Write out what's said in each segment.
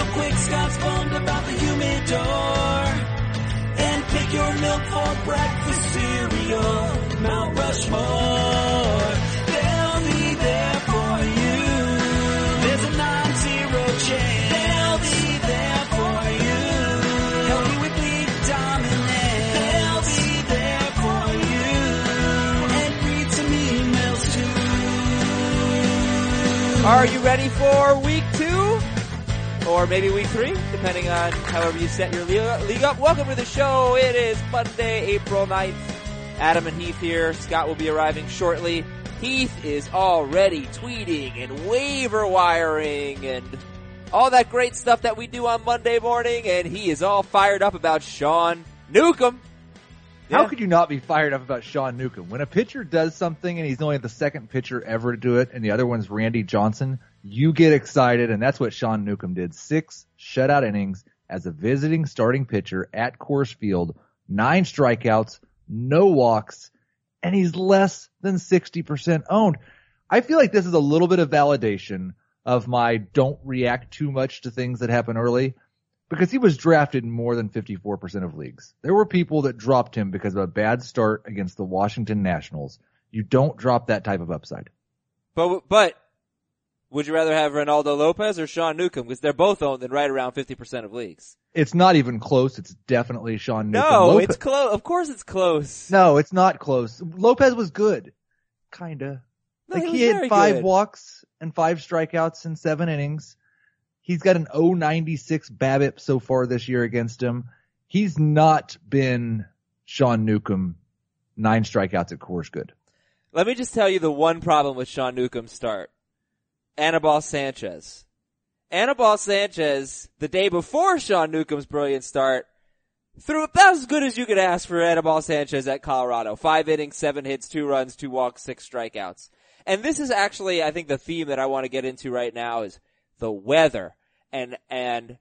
real quick, Scott's bummed about the humidor. And pick your milk for breakfast cereal, Mount Rushmore. They'll be there for you. There's a non-zero chance. They'll be there for you. Dominance. They'll be there for you. And read some emails too. Are you ready for week? Or maybe week three, depending on however you set your league up. Welcome to the show. It is Monday, April 9th. Adam and Heath here. Scott will be arriving shortly. Heath is already tweeting and waiver wiring and all that great stuff that we do on Monday morning, and he is all fired up about Sean Newcomb. How Yeah. could you not be fired up about Sean Newcomb? When a pitcher does something and he's only the second pitcher ever to do it and the other one's Randy Johnson, you get excited and that's what Sean Newcomb did. Six shutout innings as a visiting starting pitcher at Coors Field, nine strikeouts, no walks, and he's less than 60% owned. I feel like this is a little bit of validation of my don't react too much to things that happen early because he was drafted in more than 54% of leagues. There were people that dropped him because of a bad start against the Washington Nationals. You don't drop that type of upside. But but would you rather have Reynaldo Lopez or Sean Newcomb? Because they're both owned in right around fifty percent of leagues. It's not even close. It's definitely Sean Newcomb. No, Lope- it's close. Of course, it's close. no, it's not close. Lopez was good. Kinda. No, like he he, had five good. walks and five strikeouts in seven innings. He's got an 096 BABIP so far this year against him. He's not been Sean Newcomb, nine strikeouts at Coors good. Let me just tell you the one problem with Sean Newcomb's start. Anibal Sanchez. Anibal Sanchez, the day before Sean Newcomb's brilliant start, threw about as good as you could ask for Anibal Sanchez at Colorado. Five innings, seven hits, two runs, two walks, six strikeouts. And this is actually, I think, the theme that I want to get into right now is the weather. And, and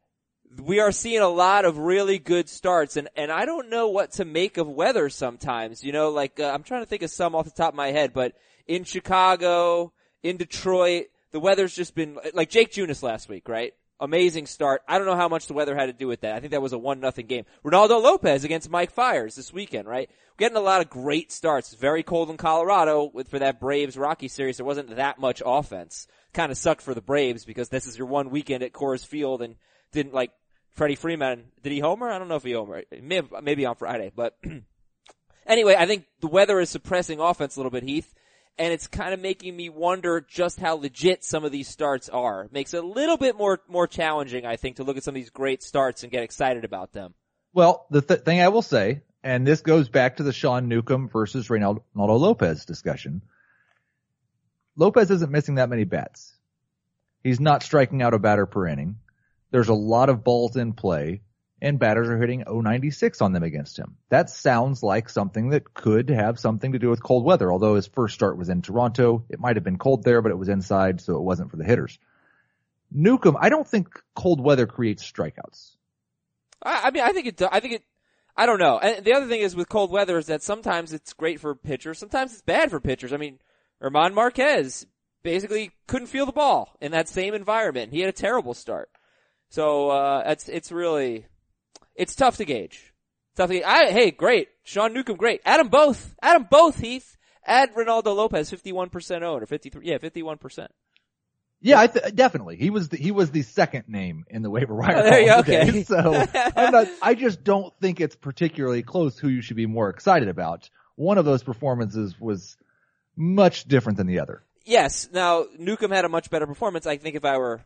we are seeing a lot of really good starts and, and I don't know what to make of weather sometimes. You know, like, uh, I'm trying to think of some off the top of my head, but in Chicago, in Detroit, the weather's just been, like Jake Junis last week, right? Amazing start. I don't know how much the weather had to do with that. I think that was a one nothing game. Reynaldo Lopez against Mike Fiers this weekend, right? We're getting a lot of great starts. Very cold in Colorado with, for that Braves Rocky series. There wasn't that much offense. Kind of sucked for the Braves because this is your one weekend at Coors Field and didn't like Freddie Freeman. Did he homer? I don't know if he homer. May have- Maybe on Friday, but anyway, I think the weather is suppressing offense a little bit, Heath. And it's kind of making me wonder just how legit some of these starts are. Makes it a little bit more, more challenging, I think, to look at some of these great starts and get excited about them. Well, the th- thing I will say, and this goes back to the Sean Newcomb versus Reynaldo Lopez discussion. Lopez isn't missing that many bats. He's not striking out a batter per inning. There's a lot of balls in play and batters are hitting 096 on them against him. That sounds like something that could have something to do with cold weather. Although his first start was in Toronto, it might have been cold there, but it was inside, so it wasn't for the hitters. Newcomb, I don't think cold weather creates strikeouts. I, I mean, I think it, I think it, I don't know. And the other thing is with cold weather is that sometimes it's great for pitchers, sometimes it's bad for pitchers. I mean, German Marquez basically couldn't feel the ball in that same environment. He had a terrible start. So, uh, it's, it's really, it's tough to gauge. Tough to gauge. I, hey, great. Sean Newcomb, great. Add 'em both. Add 'em both, Heath. Add Reynaldo Lopez, 51% owned, or 53, yeah, 51%. Yeah, I th- definitely. He was the, he was the second name in the waiver wire. Oh, there you column go, today. okay. So I'm not, I just don't think it's particularly close who you should be more excited about. One of those performances was much different than the other. Yes. Now Newcomb had a much better performance. I think if I were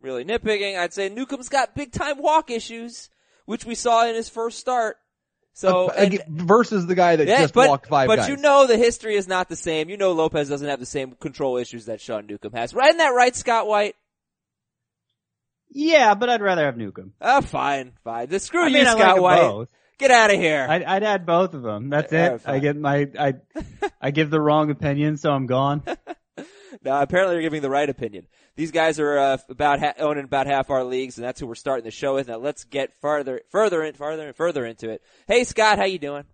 really nitpicking, I'd say Newcomb's got big time walk issues, which we saw in his first start. So Uh, and- versus the guy that yeah, just but, walked five but guys. you know the history is not the same. You know Lopez doesn't have the same control issues that Sean Newcomb has. Right? Isn't that right, Scott White? Yeah, but I'd rather have Newcomb. Oh, fine, fine. The screw I you, mean, I Scott like 'em White. both. Get out of here. I'd, I'd add both of them. That's Yeah, it. fine. I get my, I, I give the wrong opinion, so I'm gone. No, apparently you're giving the right opinion. These guys are uh, about ha- owning about half our leagues, and that's who we're starting the show with. Now let's get farther, further, and farther, and further into it. Hey, Scott, how you doing?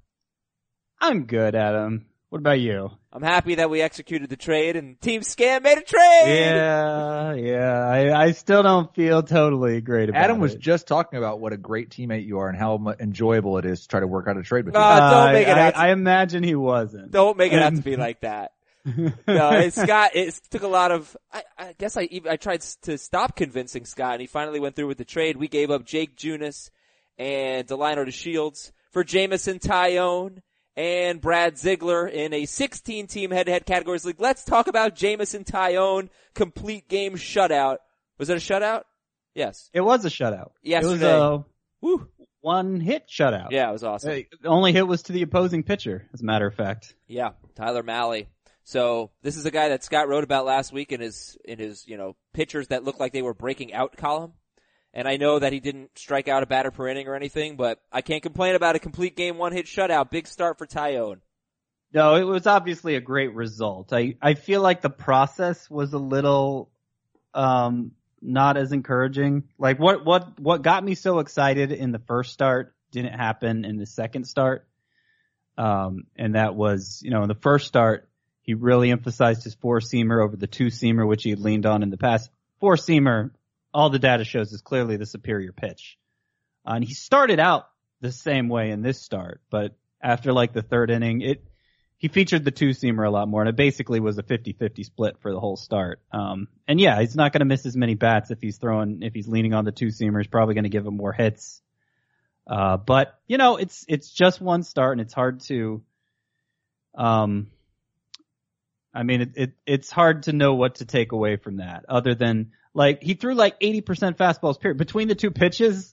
I'm good, Adam. What What about you? I'm happy that we executed the trade and Team Scam made a trade. Yeah, yeah. I, I still don't feel totally great about it. Adam was it. just talking about what a great teammate you are and how enjoyable it is to try to work out a trade with you. Uh, don't make it I, out- I, I imagine he wasn't. Don't make it have to be like that. No, it, Scott, it took a lot of, I, I guess I even, I tried to stop convincing Scott and he finally went through with the trade. We gave up Jake Junis and Delino DeShields for Jameson Taillon and Brad Ziegler in a 16 team head to head categories league. Let's talk about Jameson Taillon complete game shutout. Was it a shutout? Yes. It was a shutout. Yes, it was a Woo. one hit shutout. Yeah, it was awesome. Uh, The only hit was to the opposing pitcher, as a matter of fact. Yeah, Tyler Mahle. So this is a guy that Scott wrote about last week in his in his you know pitchers that looked like they were breaking out column. And I know that he didn't strike out a batter per inning or anything, but I can't complain about a complete game one hit shutout. Big start for Taillon. No, it was obviously a great result. I, I feel like the process was a little, um, not as encouraging. Like what, what, what got me so excited in the first start didn't happen in the second start. Um, and that was, you know, in the first start, he really emphasized his four seamer over the two seamer, which he had leaned on in the past. Four seamer, all the data shows is clearly the superior pitch. Uh, and he started out the same way in this start, but after like the third inning, it, he featured the two seamer a lot more and it basically was a 50-50 split for the whole start. Um, and yeah, he's not going to miss as many bats if he's throwing, if he's leaning on the two seamer. He's probably going to give him more hits. Uh, but you know, it's, it's just one start and it's hard to, um, I mean, it, it, it's hard to know what to take away from that other than like he threw like 80% fastballs period between the two pitches.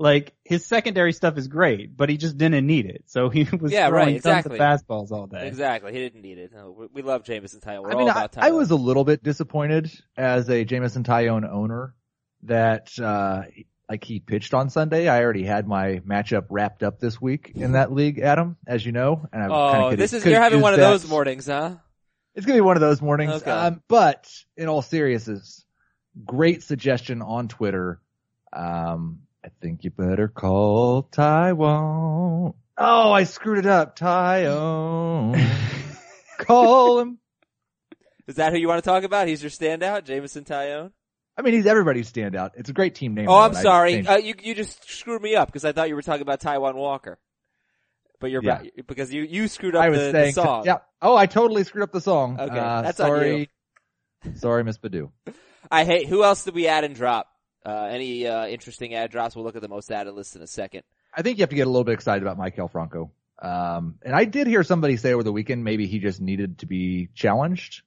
Like his secondary stuff is great, but he just didn't need it. So he was Yeah, throwing right, tons of fastballs all day. Exactly. He didn't need it. No, we, we love Jameson Taillon. We're I mean, all I, about Taillon. I was a little bit disappointed as a Jameson Taillon owner that, uh, like he pitched on Sunday. I already had my matchup wrapped up this week in that league, Adam, as you know. And I Oh, kinda this is could've you're having one of that. those mornings, huh? It's gonna be one of those mornings. Okay. Um, but in all seriousness, great suggestion on Twitter. Um, I think you better call Taiwan. Oh, I screwed it up. Taiwan. call him. Is that who you want to talk about? He's your standout, Jameson Taillon. I mean, he's everybody's standout. It's a great team name. Oh, I'm sorry. Uh, you you just screwed me up because I thought you were talking about Taijuan Walker. But you're Yeah. back because you you screwed up I was the, saying, the song. yeah. Oh, I totally screwed up the song. Okay, Uh, that's on sorry. sorry, Miss Badu. I hate. Who else did we add and drop? Uh, any uh, interesting ad drops? We'll look at the most added list in a second. I think you have to get a little bit excited about Maikel Franco. Um, and I did hear somebody say over the weekend maybe he just needed to be challenged.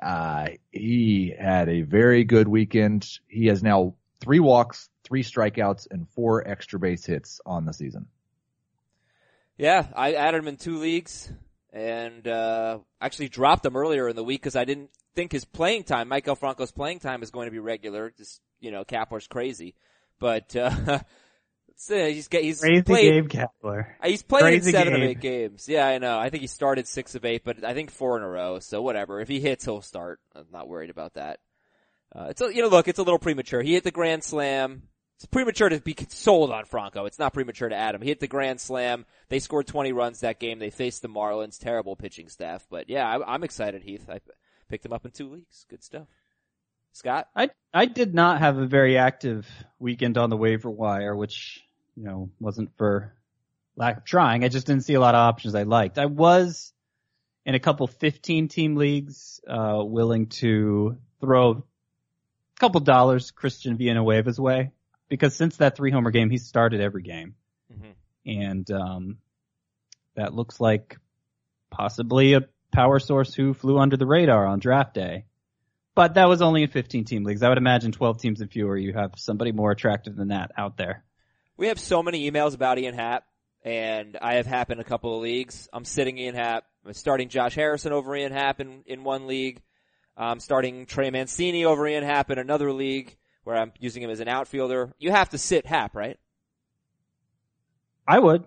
Uh, he had a very good weekend. He has now three walks, three strikeouts, and four extra base hits on the season. Yeah, I added him in two leagues and uh, actually dropped him earlier in the week because I didn't think his playing time, Maikel Franco's playing time, is going to be regular. Just you know, Kapler's crazy, but uh, let's he's he's Crazy played. Gabe Kapler. Uh, He's played Crazy in seven of Gabe. eight games. Yeah, I know. I think he started six of eight, but I think four in a row. So whatever. If he hits, he'll start. I'm not worried about that. Uh, it's a, you know, look, it's a little premature. He hit the grand slam. It's premature to be sold on Franco. It's not premature to add him. He hit the grand slam. They scored 20 runs that game. They faced the Marlins. Terrible pitching staff, but yeah, I, I'm excited. Heath, I picked him up in two weeks. Good stuff. Scott, I I did not have a very active weekend on the waiver wire, which you know wasn't for lack of trying. I just didn't see a lot of options I liked. I was in a couple 15 team leagues, uh, willing to throw a couple dollars Christian Villanueva's way because since that three homer game, he's started every game, mm-hmm. and um, that looks like possibly a power source who flew under the radar on draft day. But that was only in 15 team leagues. I would imagine 12 teams and fewer, you have somebody more attractive than that out there. we have so many emails about Ian Happ, and I have Happ in a couple of leagues. I'm sitting Ian Happ. I'm starting Josh Harrison over Ian Happ in, in one league. I'm starting Trey Mancini over Ian Happ in another league where I'm using him as an outfielder. You have to sit Happ, right? I would.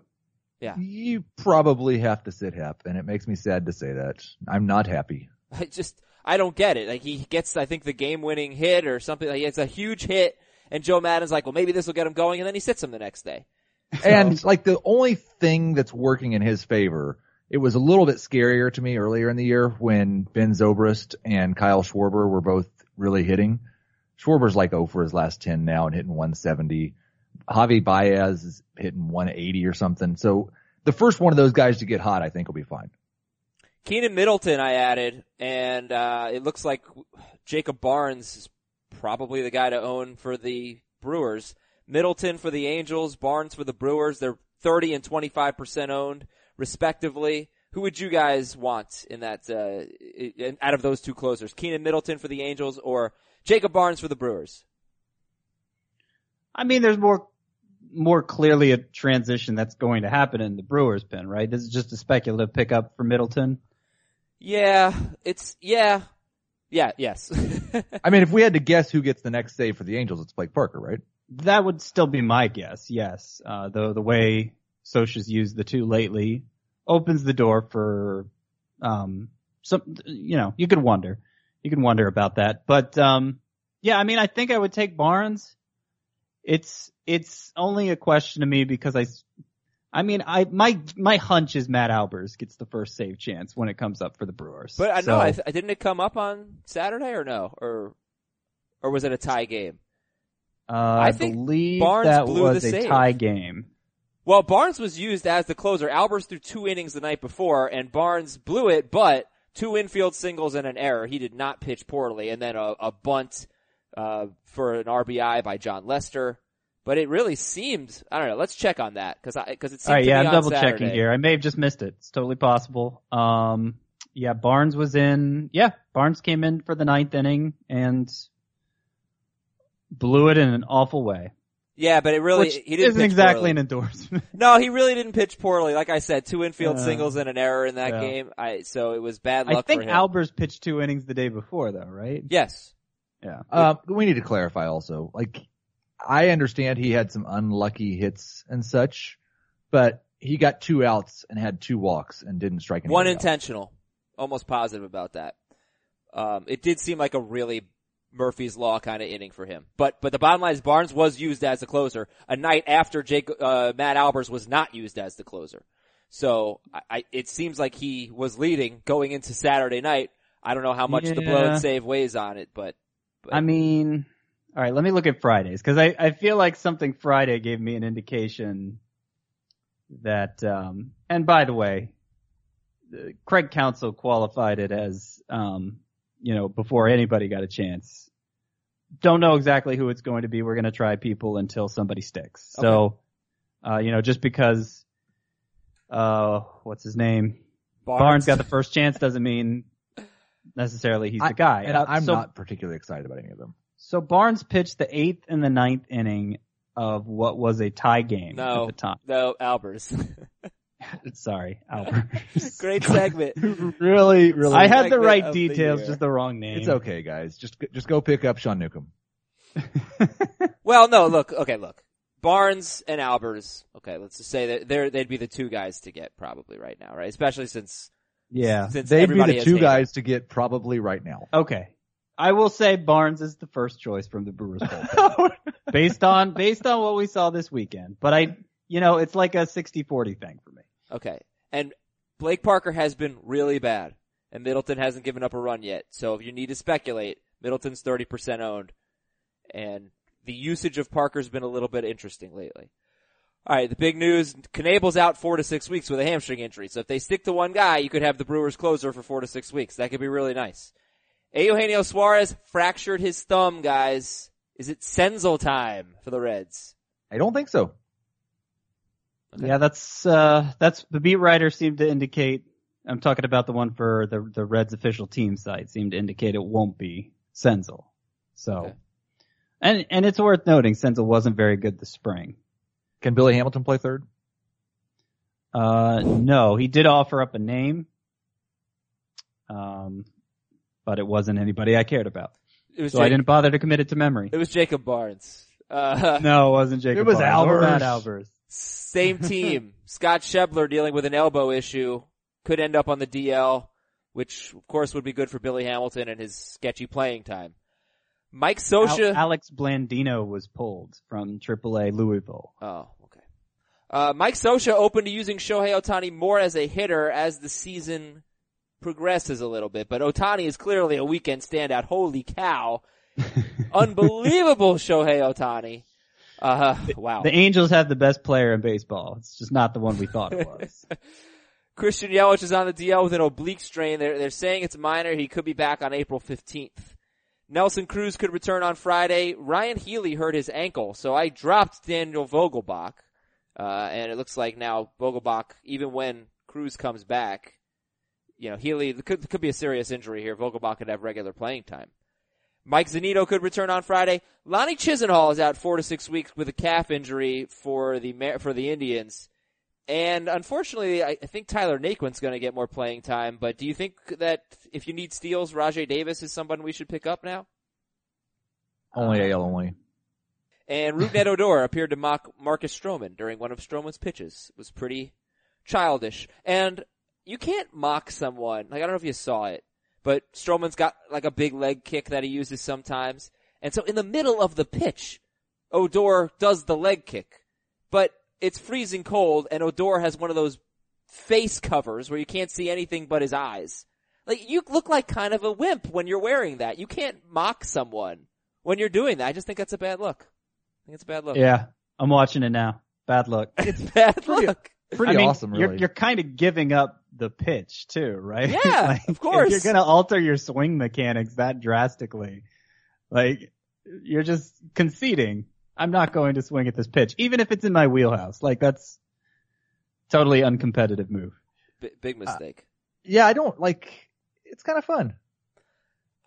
Yeah. You probably have to sit Happ, and it makes me sad to say that. I'm not happy. I just, I don't get it. Like he gets, I think the game winning hit or something. Like it's a huge hit and Joe Maddon's like, well maybe this will get him going and then he sits him the next day. And like the only thing that's working in his favor It was a little bit scarier to me earlier in the year when Ben Zobrist and Kyle Schwarber were both really hitting. Schwarber's like 0 for his last 10 now and hitting 170. Javi Baez is hitting 180 or something. So the first one of those guys to get hot, I think will be fine. Keynan Middleton I added, and uh, it looks like Jacob Barnes is probably the guy to own for the Brewers. Middleton for the Angels, Barnes for the Brewers. They're 30 and 25% owned, respectively. Who would you guys want in that, uh, out of those two closers? Keynan Middleton for the Angels or Jacob Barnes for the Brewers? I mean, there's more, more clearly a transition that's going to happen in the Brewers pen, right? This is just a speculative pickup for Middleton. Yeah, it's, yeah, yeah, yes. I mean, if we had to guess who gets the next save for the Angels, it's Blake Parker, right? That would still be my guess, yes. Uh, though the way Scioscia's used the two lately opens the door for, um, some, you know, you could wonder. You can wonder about that. But, um, yeah, I mean, I think I would take Barnes. It's, it's only a question to me because I, I mean, I, my, my hunch is Matt Albers gets the first save chance when it comes up for the Brewers. But I So- know, I, th- didn't it come up on Saturday or no? Or, or was it a tie game? uh, I think believe Barnes that blew was the a save. tie game. Well, Barnes was used as the closer. Albers threw two innings the night before, and Barnes blew it, but two infield singles and an error. He did not pitch poorly, and then a, a bunt uh, for an RBI by Jon Lester. But it really seemed, I don't know, let's check on that, because because it seemed All right, yeah, I'm double checking here. I may have just missed it. It's totally possible. Um, yeah, Barnes was in. Yeah, Barnes came in for the ninth inning and blew it in an awful way. Yeah, but it really, which he didn't isn't pitch exactly poorly. an endorsement. No, he really didn't pitch poorly. Like I said, two infield Uh, singles and an error in that yeah. game. I, so it was bad luck I think. Albers pitched two innings the day before, though, right? yes. Yeah. Um, we need to clarify also. Like, I understand he had some unlucky hits and such, but he got two outs and had two walks and didn't strike anyone One out. intentional. Almost positive about that. Um, it did seem like a really Murphy's Law kind of inning for him. But, but the bottom line is Barnes was used as the closer a night after Jake, uh, Matt Albers was not used as the closer. So I, I, it seems like he was leading going into Saturday night. I don't know how much the blow Yeah. and save weighs on it, but, but I mean, all right, let me look at Fridays because I, I feel like something Friday gave me an indication that, um, and by the way, uh, Craig Counsell qualified it as, um, you know, before anybody got a chance. Don't know exactly who it's going to be. We're going to try people until somebody sticks. So, uh, you know, just because, uh, what's his name? Barnes got the first chance doesn't mean necessarily he's I- the guy. And Uh, I'm so- not particularly excited about any of them. so Barnes pitched the eighth and the ninth inning of what was a tie game No. at the time. No, Albers. Sorry, Albert. Great segment. really, really. I had the segment right of the details, year. just the wrong name. it's okay, guys. Just just go pick up Sean Newcomb. Well, no, look, okay, look. Barnes and Albers, okay, let's just say that they're, they'd be the two guys to get probably right now, right? Especially since, Yeah. since They'd be everybody the has two Hader. guys to get probably right now. Okay. I will say Barnes is the first choice from the Brewers bullpen. Oh. based on based on what we saw this weekend. But I you know, it's like a 60-40 thing for me. Okay. And Blake Parker has been really bad, and Middleton hasn't given up a run yet. So if you need to speculate, Middleton's 30% owned, and the usage of Parker's been a little bit interesting lately. Alright, the big news, Knebel's out four to six weeks with a hamstring injury. So if they stick to one guy, you could have the Brewers closer for four to six weeks. That could be really nice. Eugenio Suarez fractured his thumb, guys. Is it Senzel time for the Reds? I don't think so. Okay. Yeah, that's uh that's the beat writer seemed to indicate I'm talking about the one for the the Reds official team site seemed to indicate it won't be Senzel. So Okay. and and it's worth noting Senzel wasn't very good this spring. Can Billy Hamilton play third? Uh no, he did offer up a name. Um but it wasn't anybody I cared about. It was So I didn't bother to commit it to memory. it was Jacob Barnes. Uh, No, it wasn't Jacob. It was Barnes or Matt Albers. Albers. Same team. Scott Schebler dealing with an elbow issue could end up on the DL, which of course would be good for Billy Hamilton and his sketchy playing time. Mike Scioscia. Al- Alex Blandino was pulled from AAA Louisville. oh, okay. Uh, Mike Scioscia open to using Shohei Ohtani more as a hitter as the season progresses a little bit, but Ohtani is clearly a weekend standout. Holy cow. Unbelievable Shohei Ohtani. Uh, wow. The Angels have the best player in baseball. It's just not the one we thought it was. Christian Yelich is on the DL with an oblique strain. They're, they're saying it's minor. He could be back on April 15th. Nelson Cruz could return on Friday. Ryon Healy hurt his ankle, so I dropped Daniel Vogelbach. Uh, and it looks like now Vogelbach, even when Cruz comes back, you know, Healy, could, could be a serious injury here. Vogelbach could have regular playing time. Mike Zunino could return on Friday. Lonnie Chisenhall is out four to six weeks with a calf injury for the, for the Indians. And unfortunately, I think Tyler Naquin's going to get more playing time. But do you think that if you need steals, Rajai Davis is someone we should pick up now? Only AL only. And Rougned Odor appeared to mock Marcus Stroman during one of Stroman's pitches. It was pretty childish. And you can't mock someone. Like I don't know if you saw it, but Stroman's got like a big leg kick that he uses sometimes. And so in the middle of the pitch, Odor does the leg kick. But it's freezing cold and Odor has one of those face covers where you can't see anything but his eyes. Like you look like kind of a wimp when you're wearing that. You can't mock someone when you're doing that. I just think that's a bad look. I think it's a bad look. Yeah, I'm watching it now. Bad look. It's bad look. Pretty I mean, awesome, You're, really. you're kind of giving up the pitch too, right? Yeah, Like, of course. If you're going to alter your swing mechanics that drastically, like you're just conceding. I'm not going to swing at this pitch, even if it's in my wheelhouse. Like that's totally uncompetitive move. B- big uh, mistake. yeah, I don't like. It's kind of fun.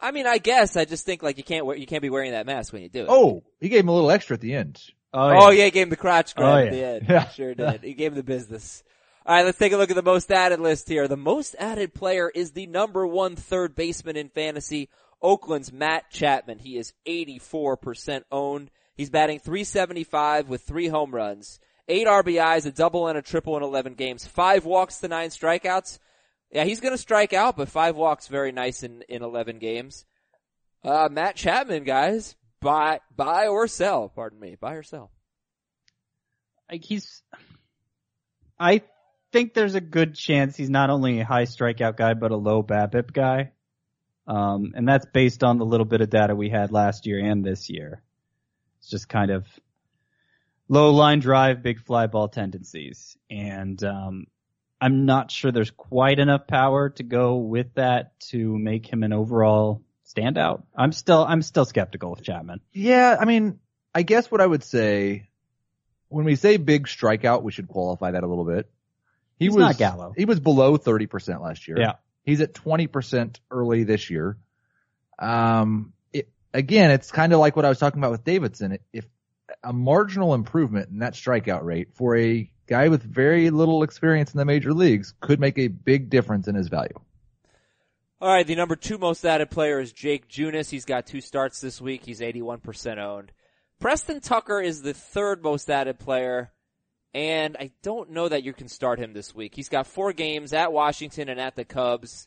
I mean, I guess I just think like you can't wear, you can't be wearing that mask when you do it. Oh, he gave him a little extra at the end. Oh, oh yeah, he gave him the crotch grab Oh, at yeah. the end. Yeah. Sure did. He gave him the business. Alright, let's take a look at the most added list here. The most added player is the number one third baseman in fantasy, Oakland's Matt Chapman. He is 84% owned. He's batting 375 with three home runs, eight RBIs, a double and a triple in 11 games, five walks to nine strikeouts. Yeah, he's gonna strike out, but five walks very nice in, in 11 games. Uh, Matt Chapman, guys, buy, buy or sell, pardon me, buy or sell. Like he's, I think there's a good chance he's not only a high strikeout guy, but a low BABIP guy. Um, and that's based on the little bit of data we had last year and this year. It's just kind of low line drive, big fly ball tendencies. And, um, I'm not sure there's quite enough power to go with that to make him an overall standout. I'm still, I'm still skeptical of Chapman. Yeah, I mean, I guess what I would say when we say big strikeout, we should qualify that a little bit. He He's was not Gallo. He was below 30% last year. Yeah. He's at 20% early this year. Um, it, again, it's kind of like what I was talking about with Davidson. If a marginal improvement in that strikeout rate for a guy with very little experience in the major leagues could make a big difference in his value. All right, the number two most added player is Jake Junis. He's got two starts this week. He's 81% owned. Preston Tucker is the third most added player, and I don't know that you can start him this week. He's got four games at Washington and at the Cubs.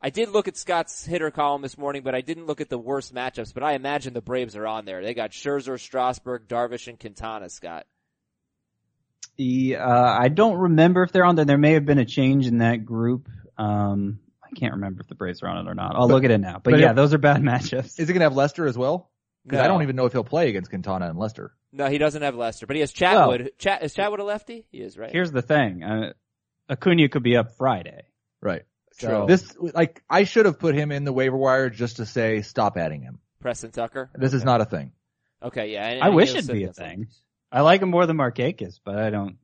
I did look at Scott's hitter column this morning, but I didn't look at the worst matchups, but I imagine the Braves are on there. They got Scherzer, Strasburg, Darvish, and Quintana, Scott. The uh, I don't remember if they're on there. There may have been a change in that group. Um, I can't remember if the Braves are on it or not. I'll But- look at it now. But, but yeah, if- those are bad matchups. Is it going to have Lester as well? Because I don't even know if he'll play against Quintana and Lester. No, he doesn't have Lester, but he has Chatwood. Chat, is Chatwood a lefty? He is, right? Here's the thing: uh, Acuna could be up Friday. Right. True. This, like, I should have put him in the waiver wire just to say stop adding him. Preston Tucker. This is not a thing. Okay, yeah. and- I and wish it'd be a thing. I like him more than Markakis, but I don't.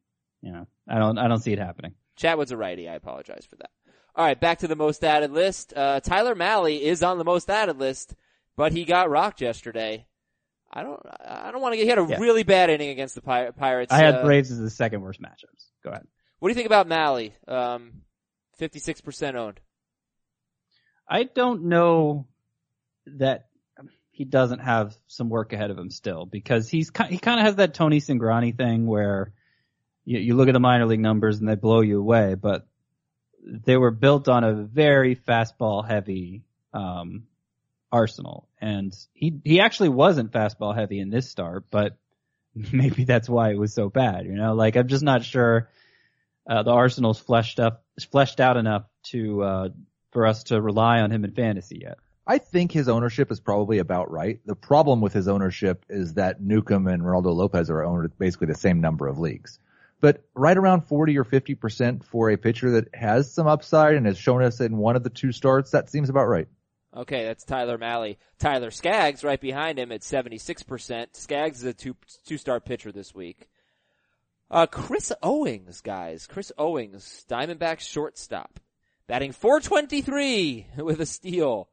You know, I don't. I don't see it happening. Chatwood's a righty. I apologize for that. All right, back to the most added list. Uh, Tyler Mahle is on the most added list, but he got rocked yesterday. I don't. I don't want to get. He had a Yeah. really bad inning against the Pir- Pirates. I had Uh, Braves as the second worst matchups. Go ahead. What do you think about Mahle? Um, fifty-six percent owned. I don't know that he doesn't have some work ahead of him still because he's he kind of has that Tony Cingrani thing where you, you look at the minor league numbers and they blow you away, but they were built on a very fastball heavy um, arsenal, and he he actually wasn't fastball heavy in this start, but maybe that's why it was so bad. You know, like I'm just not sure uh, the Arsenal's fleshed up, fleshed out enough to uh, for us to rely on him in fantasy yet. I think his ownership is probably about right. The problem with his ownership is that Newcomb and Reynaldo Lopez are owned basically the same number of leagues. But right around 40 or 50% for a pitcher that has some upside and has shown us in one of the two starts, that seems about right. Okay, that's Tyler Mahle. Tyler Skaggs right behind him at 76%. Skaggs is a two, two-star pitcher this week. Uh, Chris Owings, guys. Chris Owings, Diamondbacks shortstop. Batting 423 with a steal.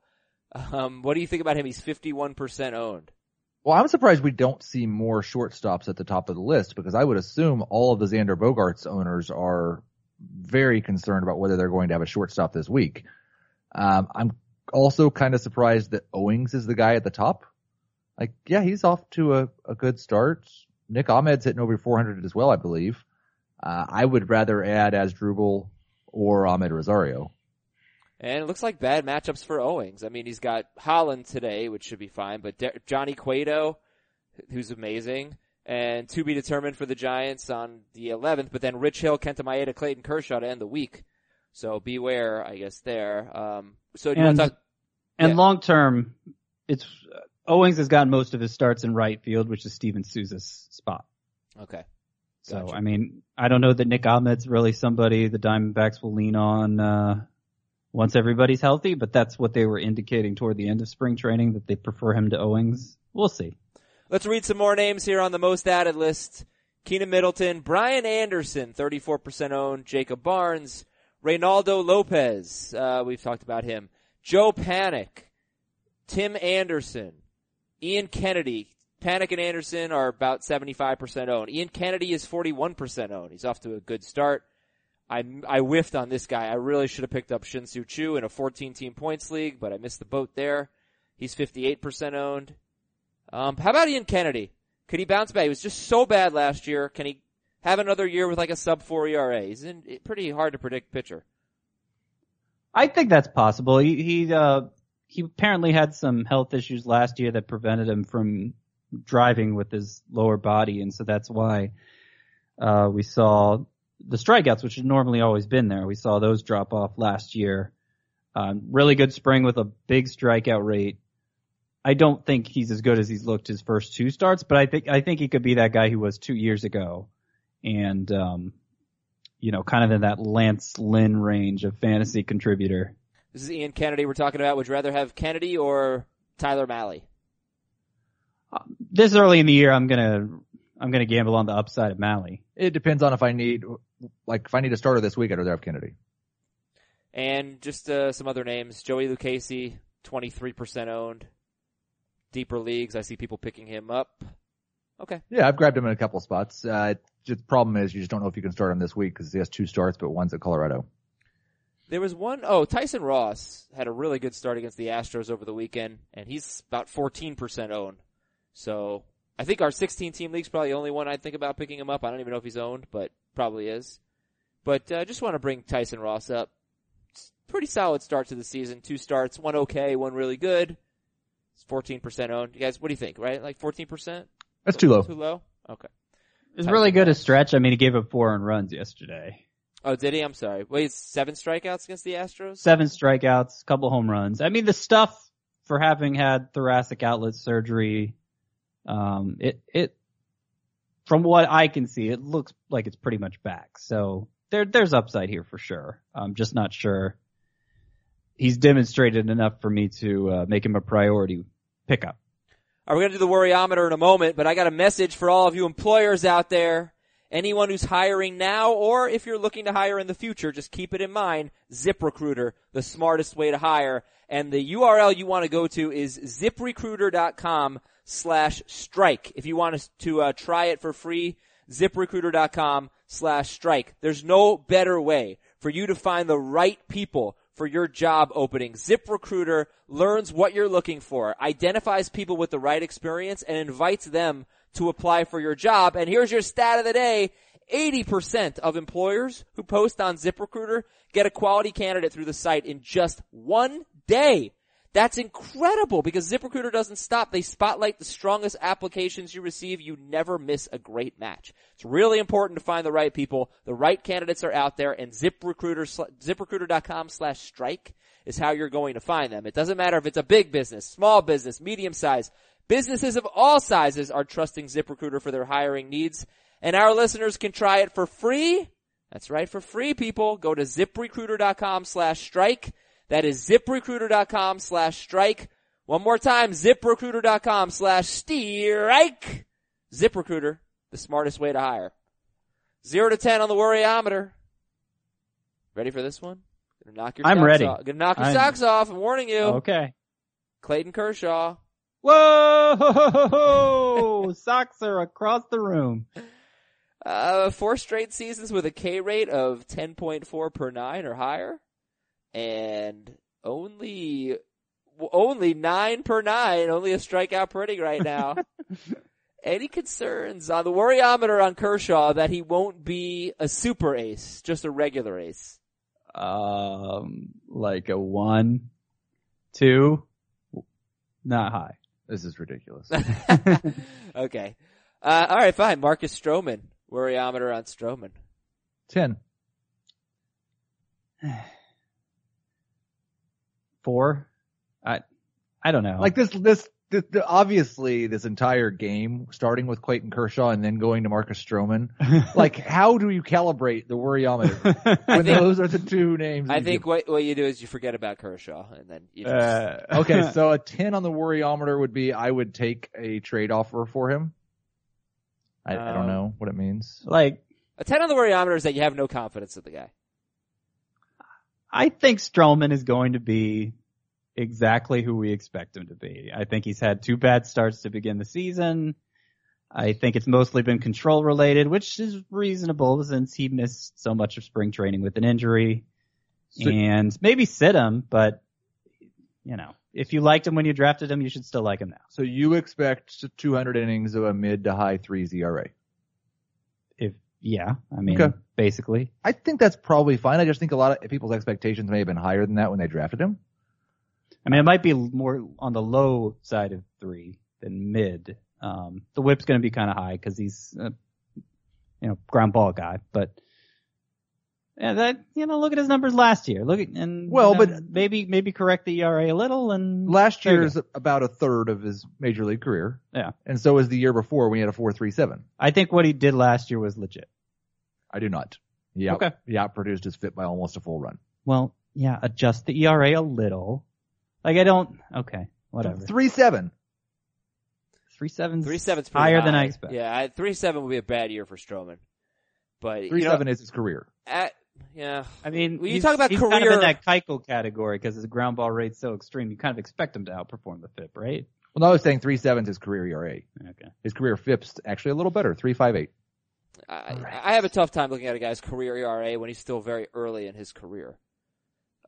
Um, what do you think about him? He's 51% owned. Well, I'm surprised we don't see more shortstops at the top of the list because I would assume all of the Xander Bogaerts owners are very concerned about whether they're going to have a shortstop this week. Um, I'm also kind of surprised that Owings is the guy at the top. Like, yeah, he's off to a, a good start. Nick Ahmed's hitting over 400 as well, I believe. Uh, I would rather add Asdrubal or Amed Rosario. And it looks like bad matchups for Owings. I mean, he's got Holland today, which should be fine, but De- Johnny Cueto, who's amazing, and to be determined for the Giants on the 11th, but then Rich Hill, Kenta Maeda, Clayton Kershaw to end the week. So beware, I guess, there. Um, so do you want to talk? And Yeah. long term, it's uh, Owings has gotten most of his starts in right field, which is Steven Souza's spot. Okay. So I mean, I don't know that Nick Ahmed's really somebody the Diamondbacks will lean on uh, once everybody's healthy, but that's what they were indicating toward the end of spring training that they prefer him to Owings. We'll see. Let's read some more names here on the most added list. Keynan Middleton, Brian Anderson, 34% owned, Jacob Barnes, Reynaldo Lopez, uh, we've talked about him, Joe Panik, Tim Anderson, Ian Kennedy. Panik and Anderson are about 75% owned. Ian Kennedy is 41% owned. He's off to a good start. I, I whiffed on this guy. I really should have picked up Shin-Soo Choo in a 14 team points league, but I missed the boat there. He's 58% owned. Um, how about Ian Kennedy? Could he bounce back? He was just so bad last year. Can he have another year with like a sub four ERA? He's in, pretty hard to predict pitcher. I think that's possible. He he uh he apparently had some health issues last year that prevented him from driving with his lower body, and so that's why uh we saw the strikeouts, which had normally always been there. We saw those drop off last year. Um, really good spring with a big strikeout rate. I don't think he's as good as he's looked his first two starts, but I think I think he could be that guy who was two years ago, and um, you know, kind of in that Lance Lynn range of fantasy contributor. This is Ian Kennedy we're talking about. Would you rather have Kennedy or Tyler Mahle? This early in the year, I'm gonna I'm gonna gamble on the upside of Mahle. It depends on if I need, like, if I need a starter this week, I'd rather have Kennedy. And just uh, some other names: Joey Lucchesi, 23% owned. Deeper leagues, I see people picking him up. Okay. Yeah, I've grabbed him in a couple spots. Uh, just the problem is you just don't know if you can start him this week because he has two starts, but one's at Colorado. There was one oh Tyson Ross had a really good start against the Astros over the weekend, and he's about 14% owned. So I think our 16 team league's probably the only one I'd think about picking him up. I don't even know if he's owned, but probably is. But uh, just want to bring Tyson Ross up. Pretty solid start to the season. Two starts, one okay, one really good. It's 14% owned. You guys, what do you think? Right, like 14%? That's too low. Too low. Okay. Was really good a stretch. I mean, he gave up four earned runs yesterday. Oh, did he? I'm sorry. Wait, seven strikeouts against the Astros. Seven strikeouts, couple home runs. I mean, the stuff for having had thoracic outlet surgery, um, it it from what I can see, it looks like it's pretty much back. So there there's upside here for sure. I'm just not sure he's demonstrated enough for me to uh, make him a priority pickup. We're going to do the worryometer in a moment, but I got a message for all of you employers out there. Anyone who's hiring now, or if you're looking to hire in the future, just keep it in mind. ZipRecruiter, the smartest way to hire. And the URL you want to go to is ziprecruiter.com slash strike. If you want to uh, try it for free, ziprecruiter.com slash strike. There's no better way for you to find the right people for your job opening. ZipRecruiter learns what you're looking for, identifies people with the right experience, and invites them to apply for your job. And here's your stat of the day. 80% of employers who post on ZipRecruiter get a quality candidate through the site in just one day. That's incredible because ZipRecruiter doesn't stop. They spotlight the strongest applications you receive. You never miss a great match. It's really important to find the right people. The right candidates are out there and ZipRecruiter, ZipRecruiter.com slash strike is how you're going to find them. It doesn't matter if it's a big business, small business, medium size. Businesses of all sizes are trusting ZipRecruiter for their hiring needs and our listeners can try it for free. That's right, for free people. Go to ziprecruiter.com slash strike. That is ziprecruiter.com slash strike. One more time, ziprecruiter.com slash strike. ZipRecruiter, the smartest way to hire. Zero to ten on the worryometer. Ready for this one? Gonna knock your I'm socks ready. off. Gonna knock your I'm- socks off. I'm warning you. Okay. Clayton Kershaw. Whoa! Socks are across the room. Uh, four straight seasons with a K rate of 10.4 per nine or higher. And only, only nine per nine, only a strikeout per inning right now. Any concerns on the worryometer on Kershaw that he won't be a super ace, just a regular ace? Um, like a one, two, not high. This is ridiculous. okay. Uh, alright, fine. Marcus Stroman. Worryometer on Stroman. Ten. Four. I, I don't know. Like this, this, this, the- obviously this entire game, starting with Clayton Kershaw and then going to Marcus Stroman. like, how do you calibrate the worryometer when think- those are the two names? I think give? what, what you do is you forget about Kershaw and then you just, Uh, Okay, so a ten on the worryometer would be I would take a trade offer for him. I, I don't Um, know what it means. like, A 10 on the worryometer is that you have no confidence in the guy. I think Stroman is going to be exactly who we expect him to be. I think he's had two bad starts to begin the season. I think it's mostly been control related, which is reasonable since he missed so much of spring training with an injury. So- and maybe sit him, but you know, if you liked him when you drafted him, you should still like him now. So you expect 200 innings of a mid to high threes ERA. Yeah, I mean, Okay. basically, I think that's probably fine. I just think a lot of people's expectations may have been higher than that when they drafted him. I mean, it might be more on the low side of three than mid. Um, the whip's going to be kind of high because he's, a, you know, ground ball guy. But yeah, that you know, look at his numbers last year. Look at and Well, you know, but- maybe maybe correct the ERA a little and Last year is about a third of his major league career. Yeah. And so is the year before when he had a 4.37. I think what he did last year was legit. I do not. Yeah. Okay. He outproduced his FIP by almost a full run. Well, yeah, adjust the ERA a little. Like I don't. Okay, whatever. Three seven. Three seven. Three seven's pretty higher than. I expect. Yeah, I- three seven would be a bad year for Stroman. But Three you know, seven is his career. at, yeah, I mean, When you talk about he's kind of in that Keuchel category because his ground ball rate's so extreme. You kind of expect him to outperform the FIP, right? Well, no, I was saying three seven's his career ERA. Okay. His career FIP's actually a little better. Three five eight. I, I have a tough time looking at a guy's career ERA when he's still very early in his career.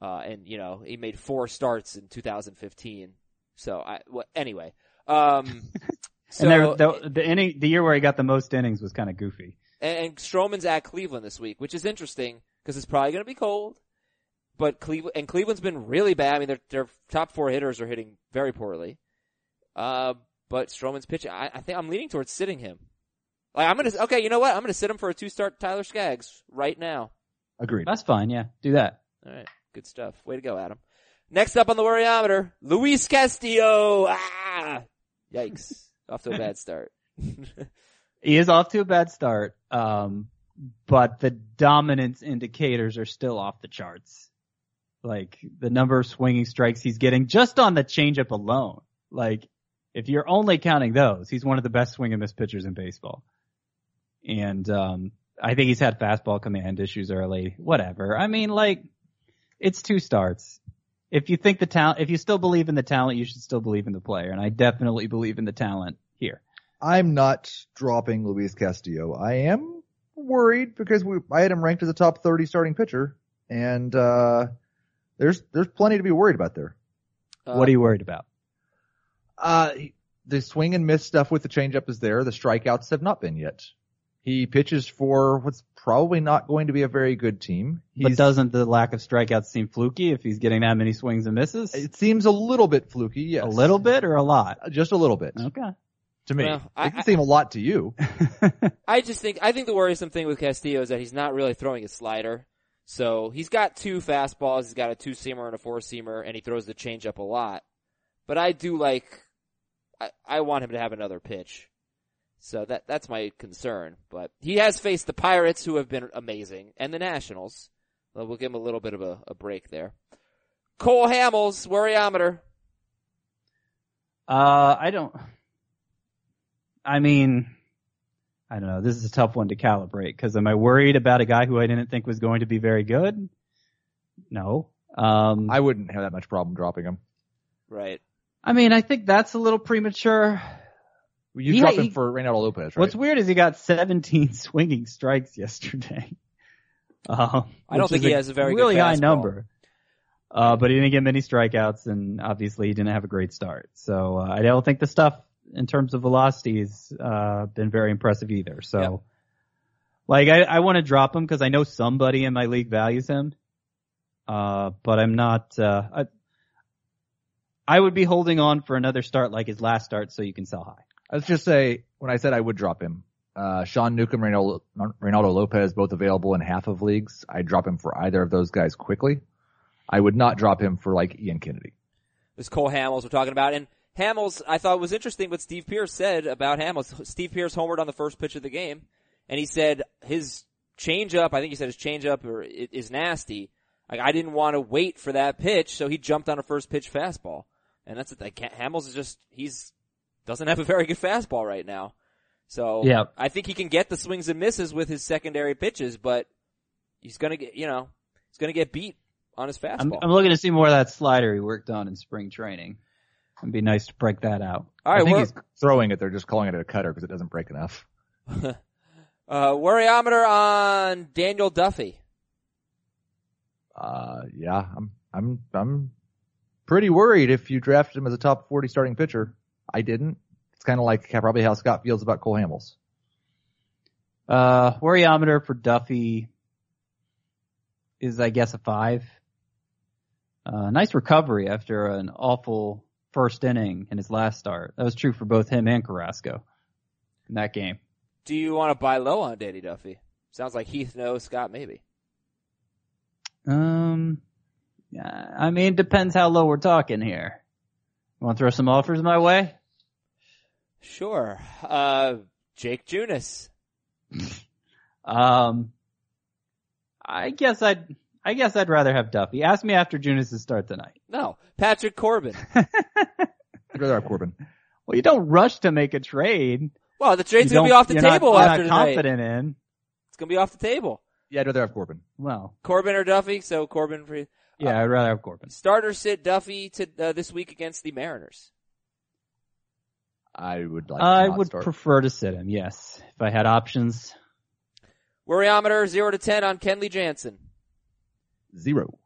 Uh, and you know, he made four starts in 2015. So I, well, anyway, um, so, and there, the, the inning, the year where he got the most innings was kind of goofy. and, and Stroman's at Cleveland this week, which is interesting because it's probably going to be cold. But Cleveland and Cleveland's been really bad. I mean, their their top four hitters are hitting very poorly. Uh, but Stroman's pitching. I, I think I'm leaning towards sitting him. Like I'm gonna okay, you know what? I'm gonna sit him for a two start Tyler Skaggs right now. Agreed. That's fine. Yeah, do that. All right, good stuff. Way to go, Adam. Next up on the worryometer, Luis Castillo. Ah, yikes! Off to a bad start. He is off to a bad start, um, but the dominance indicators are still off the charts. Like the number of swinging strikes he's getting just on the changeup alone. Like if you're only counting those, he's one of the best swing and miss pitchers in baseball. And um, I think he's had fastball command issues early. Whatever. I mean, like it's two starts. If you think the talent, if you still believe in the talent, you should still believe in the player. And I definitely believe in the talent here. I'm not dropping Luis Castillo. I am worried because we, I had him ranked as a top 30 starting pitcher, and uh, there's there's plenty to be worried about there. what are you worried about? Uh, the swing and miss stuff with the changeup is there. The strikeouts have not been yet. He pitches for what's probably not going to be a very good team. But doesn't the lack of strikeouts seem fluky if he's getting that many swings and misses? it seems a little bit fluky, yes. A little bit or a lot? Uh, just a little bit Okay. to me. Well, I- it can I- seem a lot to you. I just think I think the worrisome thing with Castillo is that he's not really throwing a slider. So he's got two fastballs, he's got a two seamer and a four seamer, and he throws the changeup a lot. But I do like I, I want him to have another pitch. So that that's my concern. But he has faced the Pirates who have been amazing and the Nationals. Well, we'll give him a little bit of a, a break there. Cole Hamels, worryometer. Uh, I don't. I mean, I don't know. This is a tough one to calibrate because am I worried about a guy who I didn't think was going to be very good? No. Um, I, I wouldn't have that much problem dropping him. Right. I mean, I think that's a little premature. You Yeah, drop him he- for Reynaldo Lopez, right? What's weird is he got 17 swinging strikes yesterday. Um, I don't think he has a very good really high number. Uh, but he didn't get many strikeouts, and obviously he didn't have a great start. So uh, I don't think the stuff in terms of velocity has uh, been very impressive either. So, Yep. like, I, I want to drop him because I know somebody in my league values him. Uh, but I'm not. Uh, I, I would be holding on for another start like his last start, so you can sell high. Let's just say when I said I would drop him, uh, Sean Newcomb, Reynaldo, Reynaldo Lopez, both available in half of leagues. I'd drop him for either of those guys quickly. I would not drop him for like Ian Kennedy. This Cole Hamels we're talking about. And Hamels, I thought was interesting what Steve Pearce said about Hamels. Steve Pearce homered on the first pitch of the game, and he said his changeup, I think he said his changeup is nasty. Like I didn't want to wait for that pitch, so he jumped on a first pitch fastball. And that's it. Like Hamels is just he's doesn't have a very good fastball right now. So Yeah. I think he can get the swings and misses with his secondary pitches, but he's gonna get you know he's gonna get beat on his I'm, fastball. I'm looking to see more of that slider he worked on in spring training. It'd be nice to break that out. All I think he's throwing it. They're just calling it a cutter because it doesn't break enough. Uh, worryometer on Daniel Duffy. Uh, yeah, I'm, I'm, I'm pretty worried if you drafted him as a top 40 starting pitcher. I didn't. It's kind of like probably how Scott feels about Cole Hamels. Uh, worryometer for Duffy is, I guess, a five. Uh, nice recovery after an awful first inning in his last start. That was true for both him and Carrasco in that game. Do you want to buy low on Danny Duffy? Sounds like Heath knows Scott maybe. Um, yeah, I mean, it depends how low we're talking here. Want to throw some offers my way? Sure. Uh, Jake Junis. Um, I guess I'd, I guess I'd rather have Duffy. Ask me after Junis' start tonight. No. Patrick Corbin. I'd rather have Corbin. Well, you don't rush to make a trade. well, the trade's You gonna be off the you're table not, you're after not tonight. confident in. It's gonna be off the table. Yeah, I'd rather have Corbin. Well, Corbin or Duffy? So Corbin for yeah, I'd rather have Corbin. starter sit Duffy to uh, this week against the Mariners. I would like. to I not would start. prefer to sit him. Yes, if I had options. Worryometer zero to ten on Kenley Jansen. zero.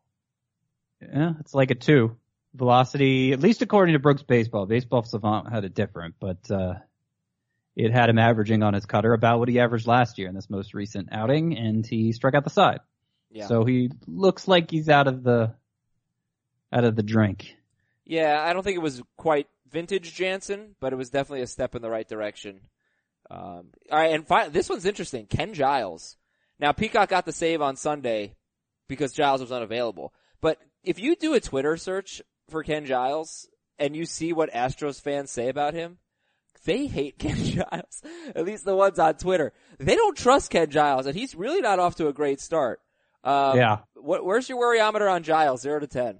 Yeah, it's like a two. Velocity, at least according to Brooks Baseball. Baseball Savant had it different, but uh, it had him averaging on his cutter about what he averaged last year in this most recent outing, and he struck out the side. Yeah. So he looks like he's out of the out of the drink. Yeah, I don't think it was quite vintage Jansen, but it was definitely a step in the right direction. Um, all right, and fi- this one's interesting. Ken Giles. Now Peacock got the save on Sunday because Giles was unavailable. But if you do a Twitter search for Ken Giles and you see what Astros fans say about him, they hate Ken Giles. At least the ones on Twitter. They don't trust Ken Giles, and he's really not off to a great start. Um, yeah, What, where's your worryometer on Giles? Zero to ten.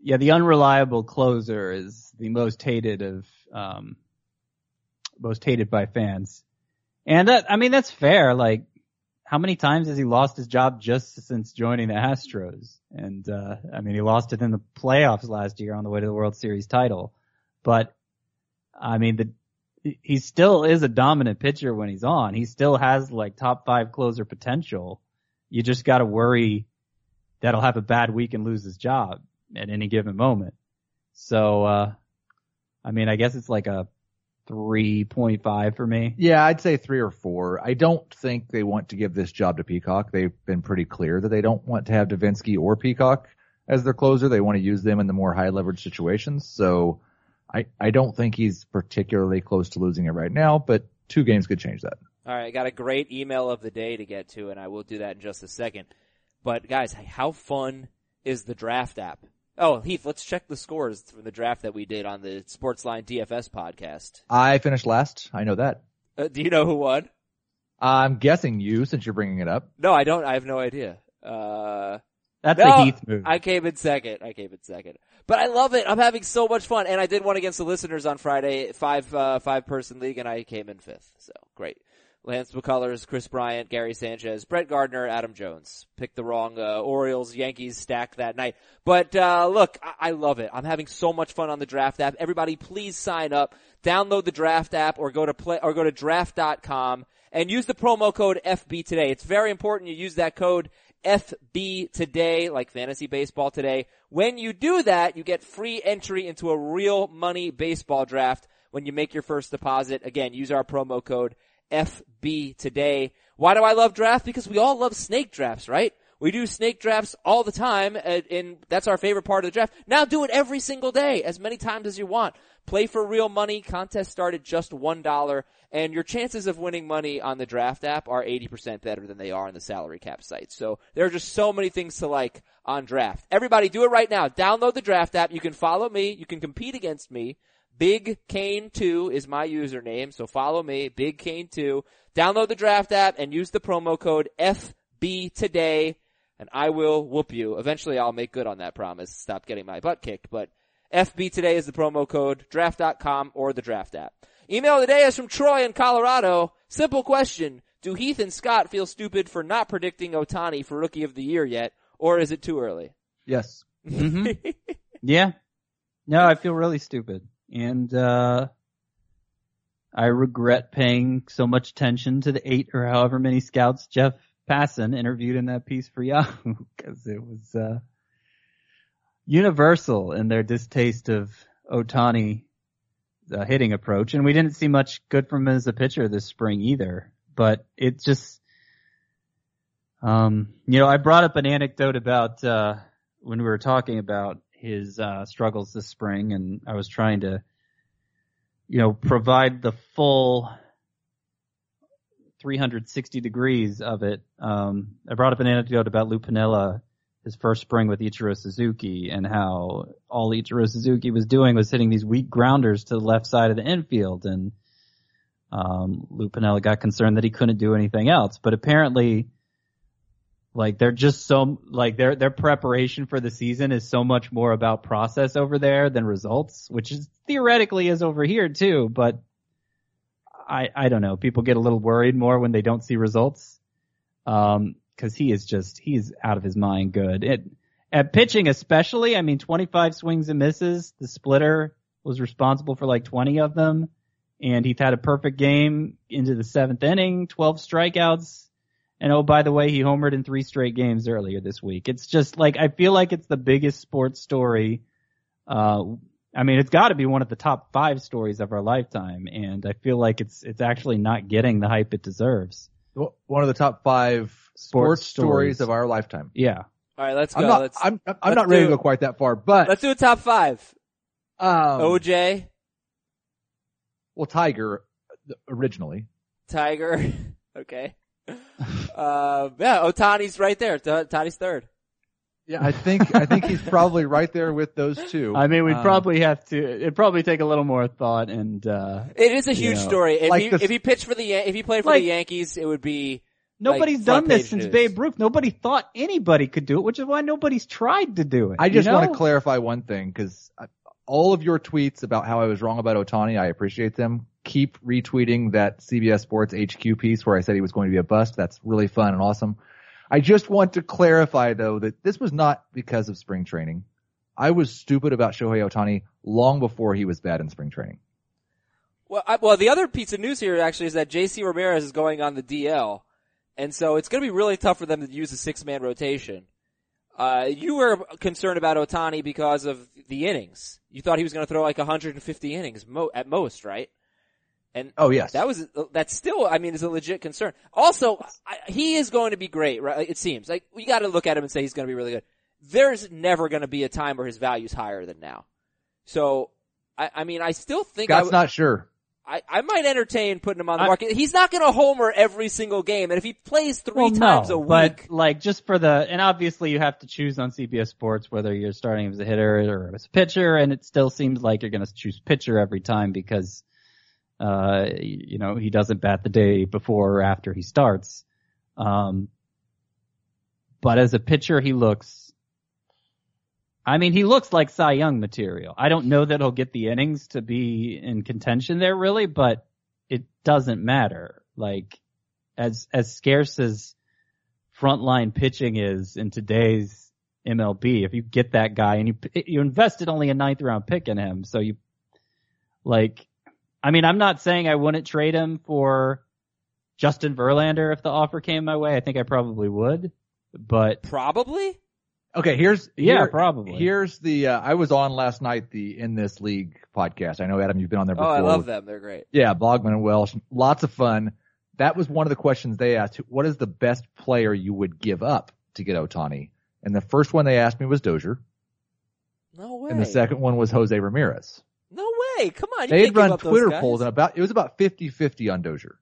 yeah. The unreliable closer is the most hated of um, most hated by fans, and that I mean that's fair. Like, how many times has he lost his job just since joining the Astros? And uh, I mean, he lost it in the playoffs last year on the way to the World Series title. But I mean, the he still is a dominant pitcher when he's on. He still has like top five closer potential. You just got to worry that he'll have a bad week and lose his job at any given moment. So, uh, I mean, I guess it's like a 3.5 for me. Yeah, I'd say three or four. I don't think they want to give this job to Peacock. They've been pretty clear that they don't want to have Devenski or Peacock as their closer. They want to use them in the more high leverage situations. So I, I don't think he's particularly close to losing it right now, but two games could change that. All right, I got a great email of the day to get to, and I will do that in just a second. But guys, how fun is the draft app? Oh, Heath, let's check the scores from the draft that we did on the Sportsline DFS podcast. I finished last. I know that. Uh, do you know who won? I'm guessing you since you're bringing it up. No, I don't. I have no idea. Uh, That's no, a Heath move. I came in second. I came in second. But I love it. I'm having so much fun. And I did one against the listeners on Friday, five, uh, five person league, and I came in fifth. So great. Lance McCullers, Kris Bryant, Gary Sanchez, Brett Gardner, Adam Jones. Picked the wrong uh, Orioles Yankees stack that night. But uh, look, I-, I love it. I'm having so much fun on the draft app. Everybody, please sign up. Download the draft app or go to play or go to draft.com and use the promo code FB today. It's very important you use that code FB today, like fantasy baseball today. When you do that, you get free entry into a real money baseball draft when you make your first deposit. Again, use our promo code FB today. Why do I love draft? Because we all love snake drafts, right? We do snake drafts all the time, and, and that's our favorite part of the draft. Now do it every single day, as many times as you want. Play for real money. Contest start at just one dollar, and your chances of winning money on the draft app are 80% better than they are on the salary cap site. So there are just so many things to like on draft. Everybody do it right now. Download the draft app. You can follow me. You can compete against me. Big Kane 2 is my username, so follow me, Big Kane 2. Download the draft app and use the promo code FB today, and I will whoop you. Eventually I'll make good on that promise, stop getting my butt kicked, but FB today is the promo code, draft.com or the draft app. Email of the day is from Troy in Colorado. Simple question. Do Heath and Scott feel stupid for not predicting Ohtani for rookie of the year yet, or is it too early? Yes. Mm-hmm. yeah. No, I feel really stupid. And, uh, I regret paying so much attention to the eight or however many scouts Jeff Passan interviewed in that piece for Yahoo because it was, uh, universal in their distaste of Ohtani uh, hitting approach. And we didn't see much good from him as a pitcher this spring either, but it just, um, you know, I brought up an anecdote about, uh, when we were talking about his, uh, struggles this spring and I was trying to, you know, provide the full 360 degrees of it. Um, I brought up an anecdote about Lou Piniella, his first spring with Ichiro Suzuki and how all Ichiro Suzuki was doing was hitting these weak grounders to the left side of the infield and, um, Lou Piniella got concerned that he couldn't do anything else, but apparently, like they're just so like their their preparation for the season is so much more about process over there than results, which is theoretically is over here too, but I I don't know. People get a little worried more when they don't see results. Um cuz he is just he's out of his mind good. It at pitching especially, I mean 25 swings and misses, the splitter was responsible for like 20 of them and he's had a perfect game into the 7th inning, 12 strikeouts and oh, by the way, he homered in three straight games earlier this week. It's just like, I feel like it's the biggest sports story. Uh, I mean, it's gotta be one of the top five stories of our lifetime. And I feel like it's, it's actually not getting the hype it deserves. One of the top five Sports sports, stories stories. of our lifetime. Yeah. All right, let's go. I'm not, let's I'm, I'm let's not ready do- to go quite that far, but, let's do a top five. um, OJ, well, Tiger, uh, originally. Tiger. okay. Uh, yeah, Ohtani's right there. T- Ohtani's third. Yeah, I think, I think he's probably right there with those two. I mean, we'd Um, probably have to, it'd probably take a little more thought and, uh, It is a huge know, story. If like he the- if he pitched for the if he played for Like- the Yankees, it would be nobody's Like, done this since news. Babe Ruth. Nobody thought anybody could do it, which is why nobody's tried to do it. I just you want to clarify one thing because all of your tweets about how I was wrong about Ohtani, I appreciate them. Keep retweeting that CBS Sports HQ piece where I said he was going to be a bust. That's really fun and awesome. I just want to clarify though that this was not because of spring training. I was stupid about Shohei Ohtani long before he was bad in spring training. well. I, well, the other piece of news here actually is that J.C. Ramirez is going on the DL, and so it's going to be really tough for them to use a six man rotation. Uh, you were concerned about Ohtani because of the innings. You thought he was going to throw like 150 innings mo- at most, right? And Oh yes. that was that's still I mean is a legit concern. Also, I, he is going to be great, right? It seems like we got to look at him and say he's going to be really good. There's never going to be a time where his value's higher than now. So, I, I mean, I still think I Scott's would- not sure. I, I might entertain putting him on the I- market. He's not going to homer every single game, and if he plays three well, times no, a week, but like just for the, and obviously you have to choose on CBS Sports whether you're starting as a hitter or as a pitcher, and it still seems like you're going to choose pitcher every time because, uh, you know, he doesn't bat the day before or after he starts. Um, but as a pitcher, he looks. I mean, he looks like Cy Young material. I don't know that he'll get the innings to be in contention there really, but it doesn't matter. Like, as, as scarce as frontline pitching is in today's MLB, if you get that guy and you, you invested only a ninth round pick in him, so you, like, I mean, I'm not saying I wouldn't trade him for Justin Verlander if the offer came my way. I think I probably would, but probably. Okay, here's Yeah, here- probably. Here's the uh, I was on last night the in this league podcast. I know Adam, you've been on there Oh, before. I love them. They're great. Yeah, Bogman and Welsh, lots of fun. That was one of the questions they asked. What is the best player you would give up to get Ohtani? And the first one they asked me was Dozier, No way. and the second one was Jose Ramirez. No way. Come on. they had run Twitter polls and about it was about 50-50 on Dozier.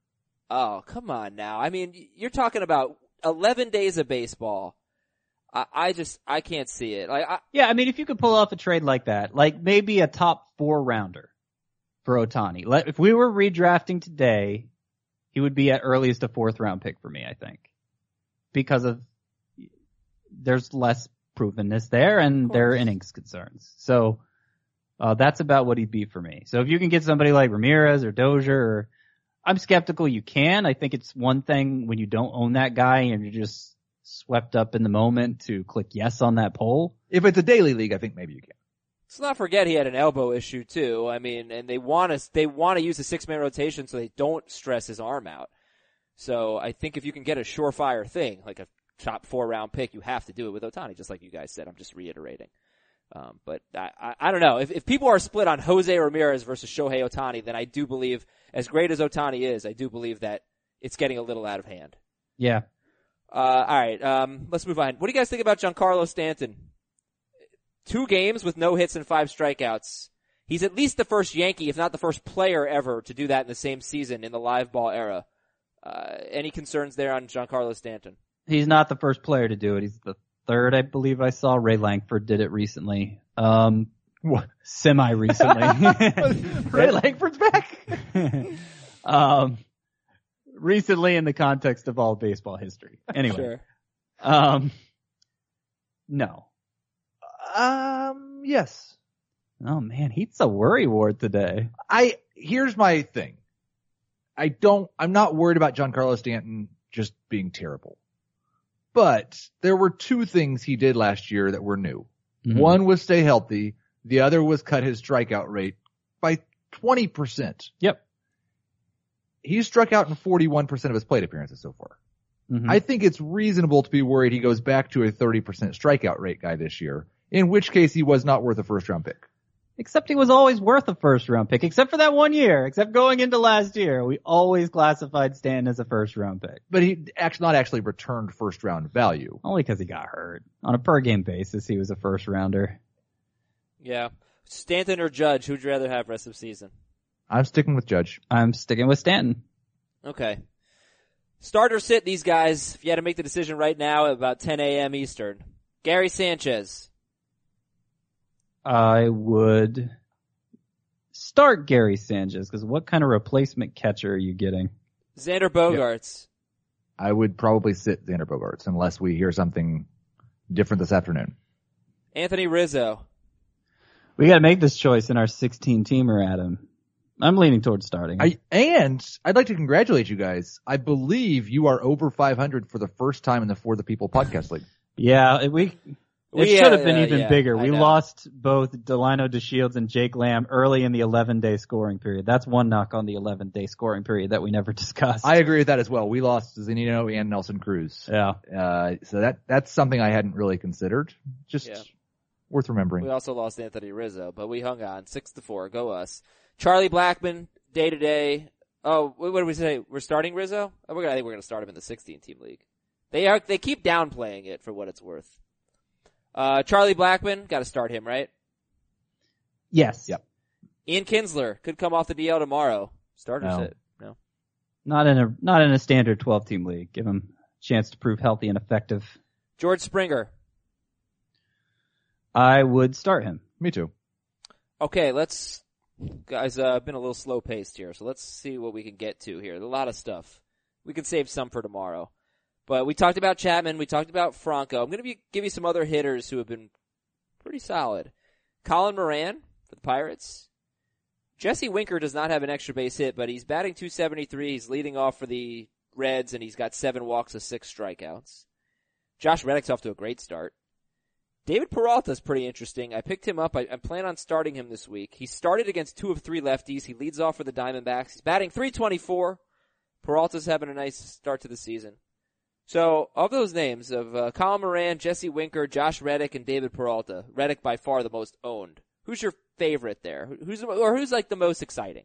Oh, come on now. I mean, you're talking about 11 days of baseball. I, I just, I can't see it. Like, I, Yeah, I mean, if you could pull off a trade like that, like maybe a top four rounder for Ohtani. Let, if we were redrafting today, he would be at earliest a fourth round pick for me, I think. Because of, there's less provenness there and there are innings concerns. So, uh, that's about what he'd be for me. So if you can get somebody like Ramirez or Dozier or, I'm skeptical you can. I think it's one thing when you don't own that guy and you're just swept up in the moment to click yes on that poll. If it's a daily league, I think maybe you can. let's not forget he had an elbow issue too. I mean, and they want to, they want to use a six man rotation so they don't stress his arm out. So I think if you can get a surefire thing, like a top four round pick, you have to do it with Ohtani, just like you guys said. I'm just reiterating. Um, but I, I, I don't know. If, if people are split on Jose Ramirez versus Shohei Ohtani, then I do believe, as great as Ohtani is, I do believe that it's getting a little out of hand. Yeah. Uh, all right, um, let's move on. What do you guys think about Giancarlo Stanton? Two games with no hits and five strikeouts. He's at least the first Yankee, if not the first player ever, to do that in the same season in the live ball era. Uh, any concerns there on Giancarlo Stanton? He's not the first player to do it. He's the third, I believe I saw. Ray Lankford did it recently. Um, semi recently. Ray Lankford's back. um, recently in the context of all baseball history. Anyway. Sure. Um, no. Um, yes. Oh man, he's a worry ward today. I here's my thing. I don't. I'm not worried about Giancarlo Stanton just being terrible. But there were two things he did last year that were new. Mhm. One was stay healthy. The other was cut his strikeout rate by 20%. Yep. He's struck out in 41% of his plate appearances so far. Mhm. I think it's reasonable to be worried he goes back to a 30% strikeout rate guy this year, in which case he was not worth a first round pick. Except he was always worth a first round pick, except for that one year, except going into last year. We always classified Stan as a first round pick. But he actually not actually returned first round value. Only because he got hurt. On a per game basis, he was a first rounder. Yeah. Stanton or Judge, who'd you rather have rest of season? I'm sticking with Judge. I'm sticking with Stanton. Okay. Start or sit these guys, if you had to make the decision right now at about 10 a.m. Eastern. Gary Sanchez. I would start Gary Sanchez because what kind of replacement catcher are you getting? Xander Bogaerts. I would probably sit Xander Bogaerts unless we hear something different this afternoon. Anthony Rizzo. We got to make this choice in our 16 teamer, Adam. I'm leaning towards starting. I, and I'd like to congratulate you guys. I believe you are over 500 for the first time in the For the People podcast league. yeah, we. It We, should have been uh, even yeah, bigger. I We know. lost both Delino DeShields and Jake Lamb early in the 11 day scoring period. That's one knock on the 11 day scoring period that we never discussed. I agree with that as well. We lost Zunino and Nelson Cruz. yeah. Uh, so that, that's something I hadn't really considered. Just Yeah. worth remembering. We also lost Anthony Rizzo, but we hung on. Six to four. Go us. Charlie Blackmon, day to day. Oh, what what did we say? We're starting Rizzo. Oh, we're gonna, I think we're going to start him in the 16 team league. They are. They keep downplaying it for what it's worth. Uh, Charlie Blackmon, got to start him, right? Yes. Yep. Ian Kinsler could come off the DL tomorrow. Starters No. it. No. Not in a not in a standard 12 team league. Give him a chance to prove healthy and effective. George Springer. I would start him. Me too. Okay, let's guys. Uh, I've been a little slow paced here, so let's see what we can get to here. A lot of stuff. We can save some for tomorrow. But we talked about Chapman. We talked about Franco. I'm be, give you some other hitters who have been pretty solid. Colin Moran for the Pirates. Jesse Winker does not have an extra base hit, but he's batting 273. He's leading off for the Reds, and he's got seven walks and six strikeouts. Josh Reddick's off to a great start. David Peralta is pretty interesting. I picked him up. I, I plan on starting him this week. He started against two of three lefties. He leads off for the Diamondbacks. He's batting 324. Peralta's having a nice start to the season. So, of those names of uh, Colin Moran, Jesse Winker, Josh Reddick, and David Peralta, Reddick by far the most owned. Who's your favorite there? Who's or who's like the most exciting?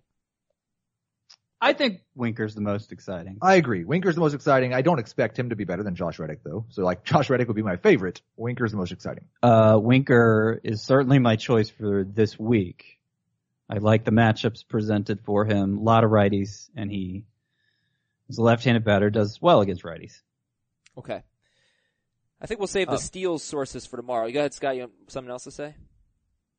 I think Winker's the most exciting. I agree. Winker's the most exciting. I don't expect him to be better than Josh Reddick though. So like Josh Reddick would be my favorite. Winker's the most exciting. Uh, Winker is certainly my choice for this week. I like the matchups presented for him. A lot of righties, and he is a left-handed batter, does well against righties. Okay. I think we'll save the Oh. steals sources for tomorrow. You go ahead, Scott. You have something else to say?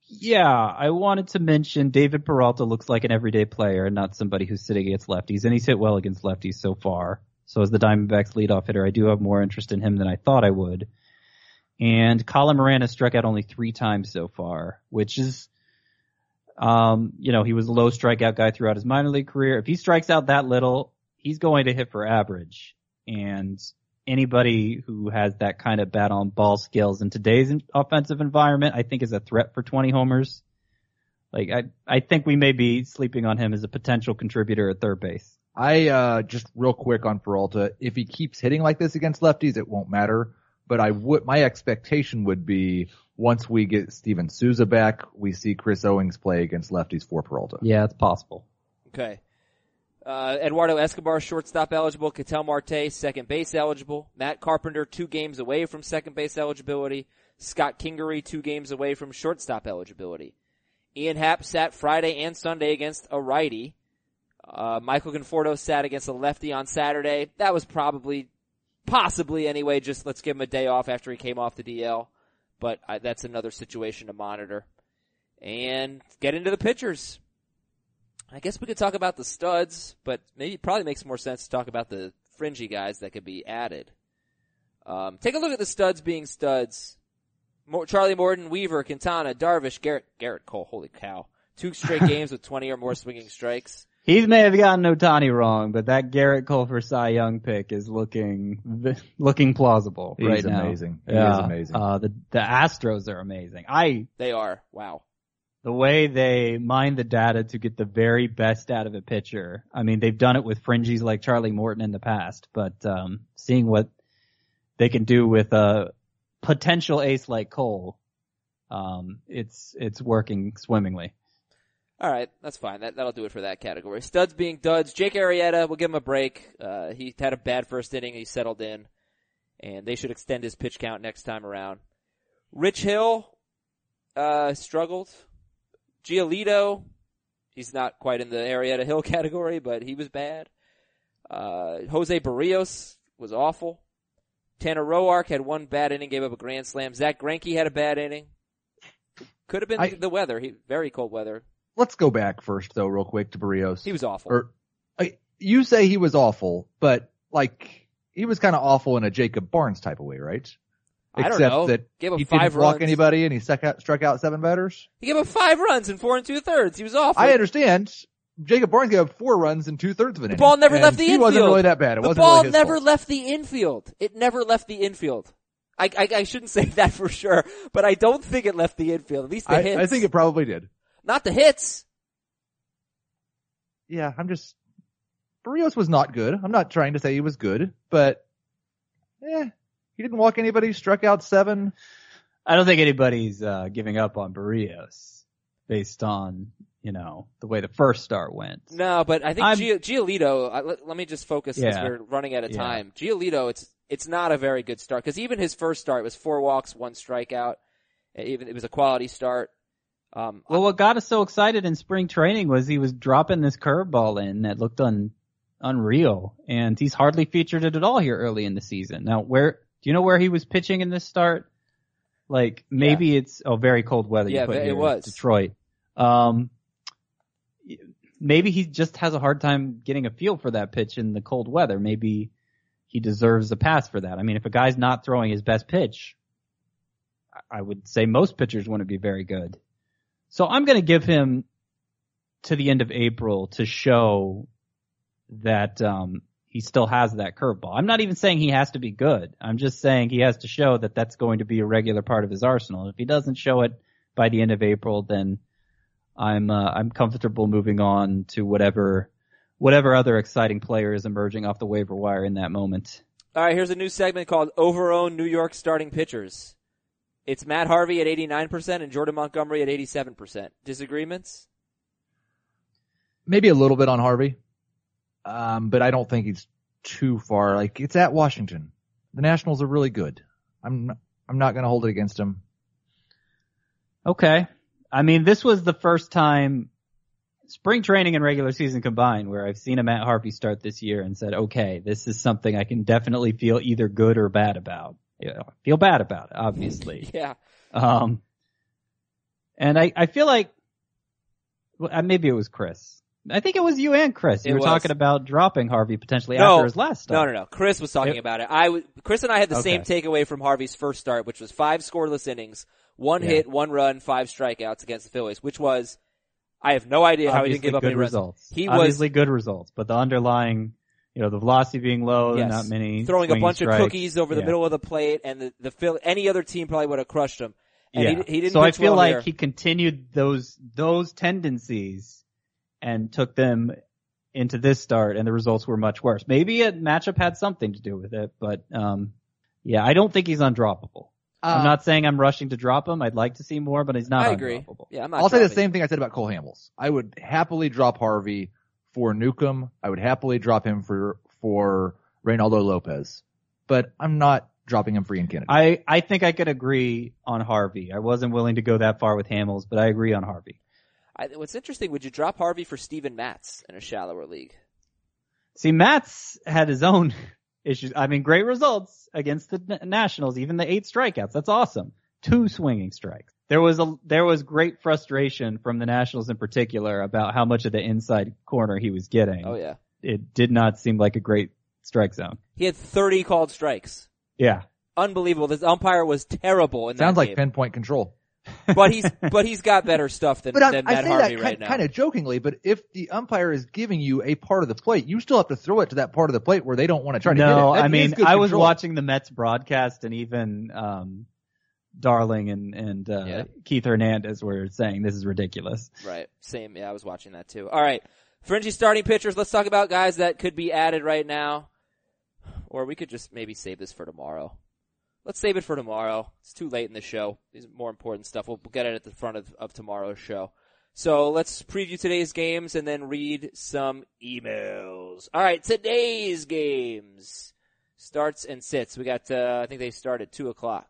Yeah, I wanted to mention David Peralta looks like an everyday player and not somebody who's sitting against lefties, and he's hit well against lefties so far. So as the Diamondbacks leadoff hitter, I do have more interest in him than I thought I would. And Colin Moran has struck out only three times so far, which is, um, you know, he was a low strikeout guy throughout his minor league career. If he strikes out that little, he's going to hit for average. And anybody who has that kind of bat on ball skills in today's offensive environment, I think is a threat for 20 homers. Like I, I think we may be sleeping on him as a potential contributor at third base. I uh just real quick on Peralta. If he keeps hitting like this against lefties, it won't matter. But I would my expectation would be once we get Steven Souza back, we see Chris Owings play against lefties for Peralta. Yeah, it's possible. Okay. Uh, Eduardo Escobar, shortstop eligible. Ketel Marte, second base eligible. Matt Carpenter, two games away from second base eligibility. Scott Kingery, two games away from shortstop eligibility. Ian Happ sat Friday and Sunday against a righty. Uh, Michael Conforto sat against a lefty on Saturday. That was probably, possibly anyway, just let's give him a day off after he came off the DL. But I, that's another situation to monitor. And get into the pitchers. I guess we could talk about the studs, but maybe it probably makes more sense to talk about the fringy guys that could be added. Um, take a look at the studs being studs. Mo- Charlie Morton, Weaver, Quintana, Darvish, Gerrit, Gerrit Cole. Holy cow! Two straight games with 20 or more swinging strikes. He may have gotten Ohtani wrong, but that Gerrit Cole for Cy Young pick is looking looking plausible He's right now. amazing. He yeah. is amazing. Uh, the the Astros are amazing. I They are. Wow. The way they mine the data to get the very best out of a pitcher. I mean, they've done it with fringies like Charlie Morton in the past, but um, seeing what they can do with a potential ace like Cole, um, it's it's working swimmingly. All right, that's fine. That that'll do it for that category. Studs being duds. Jake Arrieta, we'll give him a break. Uh, he had a bad first inning. He settled in, and they should extend his pitch count next time around. Rich Hill uh, struggled. Giolito, he's not quite in the Arrieta Hill category, but he was bad. Uh, Jose Berrios was awful. Tanner Roark had one bad inning, gave up a grand slam. Zack Greinke had a bad inning. Could have been I- the weather. He very cold weather. Let's go back first though, real quick to Berrios. He was awful. or I, you say he was awful, but like he was kind of awful in a Jacob Barnes type of way, right? I don't Except know. that Gave up he five didn't walk runs. anybody and he struck out, struck out seven batters. He gave up five runs in four and two thirds. He was awful. I understand. Jacob Barnes gave up four runs in two thirds of an the inning. ball never left the he infield. wasn't really that bad. It the ball really never fault. left the infield. It never left the infield. I, I, I shouldn't say that for sure, but I don't think it left the infield. At least the I, hits. I think it probably did. not the hits. Yeah, I'm just. Berrios was not good. I'm not trying to say he was good, but eh, he didn't walk anybody. Struck out seven. I don't think anybody's uh, giving up on Berrios based on you know, the way the first start went. No, but I think I'm- Giolito. I, let, let me just focus because Yeah. we're running out of Yeah. time. Giolito, it's it's not a very good start because even his first start was four walks, one strikeout. Even it was a quality start. Um, Well, what got us so excited in spring training was he was dropping this curveball in that looked un, unreal, and he's hardly featured it at all here early in the season. Now, where do you know where he was pitching in this start? Like maybe it's oh very cold weather. you Yeah, put it here, was. Detroit. Um, maybe he just has a hard time getting a feel for that pitch in the cold weather. Maybe he deserves a pass for that. I mean, if a guy's not throwing his best pitch, I- I would say most pitchers wouldn't be very good. So I'm going to give him to the end of April to show that um, he still has that curveball. I'm not even saying he has to be good. I'm just saying he has to show that that's going to be a regular part of his arsenal. If he doesn't show it by the end of April, then I'm uh, I'm comfortable moving on to whatever whatever other exciting player is emerging off the waiver wire in that moment. all right, here's a new segment called Overown New York Starting Pitchers. It's Matt Harvey at 89% and Jordan Montgomery at 87%. Disagreements? Maybe a little bit on Harvey. Um, but I don't think he's too far. Like it's at Washington. The Nationals are really good. I'm not, I'm not going to hold it against him. Okay. I mean, this was the first time spring training and regular season combined where I've seen a Matt Harvey start this year and said, okay, this is something I can definitely feel either good or bad about. Yeah, feel bad about it, obviously. Yeah. Um, and I, I feel like, well, uh, maybe it was Chris. I think it was you and Chris. You It were was. talking about dropping Harvey potentially No. after his last start. no, no. No. Chris was talking It- about it. I Chris and I had the same takeaway from Harvey's first start, which was five scoreless innings, one Yeah. hit, one run, five strikeouts against the Phillies, which was, I have no idea how he didn't give up good any runs. results. He was Obviously good results, but the underlying, you know, the velocity being low, Yes. not many throwing a bunch strikes. of cookies over the Yeah. middle of the plate, and the, the Phil, any other team probably would have crushed him. And yeah. he, he didn't so I feel well like here. he continued those those tendencies and took them into this start, and the results were much worse. Maybe a matchup had something to do with it, but um, yeah, I don't think he's undroppable. I'm not saying I'm rushing to drop him. I'd like to see more, but he's not I agree. undroppable. Yeah, I'm not I'll say the same thing I said about Cole Hamels. I would happily drop Harvey for Newcomb. I would happily drop him for for Reynaldo Lopez, but I'm not dropping him for Ian Kennedy. I, I think I could agree on Harvey. I wasn't willing to go that far with Hamels, but I agree on Harvey. I, what's interesting, would you drop Harvey for Steven Matz in a shallower league? See, Matz's had his own issues. I mean, great results against the Nationals, even the eight strikeouts. That's awesome. Two swinging strikes. There was a, there was great frustration from the Nationals in particular about how much of the inside corner he was getting. Oh yeah. It did not seem like a great strike zone. He had 30 called strikes. Yeah. Unbelievable. This umpire was terrible in Sounds that like game. pinpoint control. But he's but he's got better stuff than, But I, than I Matt say Harvey that right kind, now. kind of jokingly. But if the umpire is giving you a part of the plate, you still have to throw it to that part of the plate where they don't want to try to hit it. No, I mean, good I was watching the Mets broadcast and even, um, Darling and, and, uh, Yeah. Keith Hernandez were saying this is ridiculous. Right. Same. Yeah, I was watching that too. All right. Fringy starting pitchers. Let's talk about guys that could be added right now. Or we could just maybe save this for tomorrow. Let's save it for tomorrow. It's too late in the show. These are more important stuff. We'll, we'll get it at the front of, of tomorrow's show. So let's preview today's games and then read some emails. All right. Today's games starts and sits. We got, uh, I think they start at two o'clock.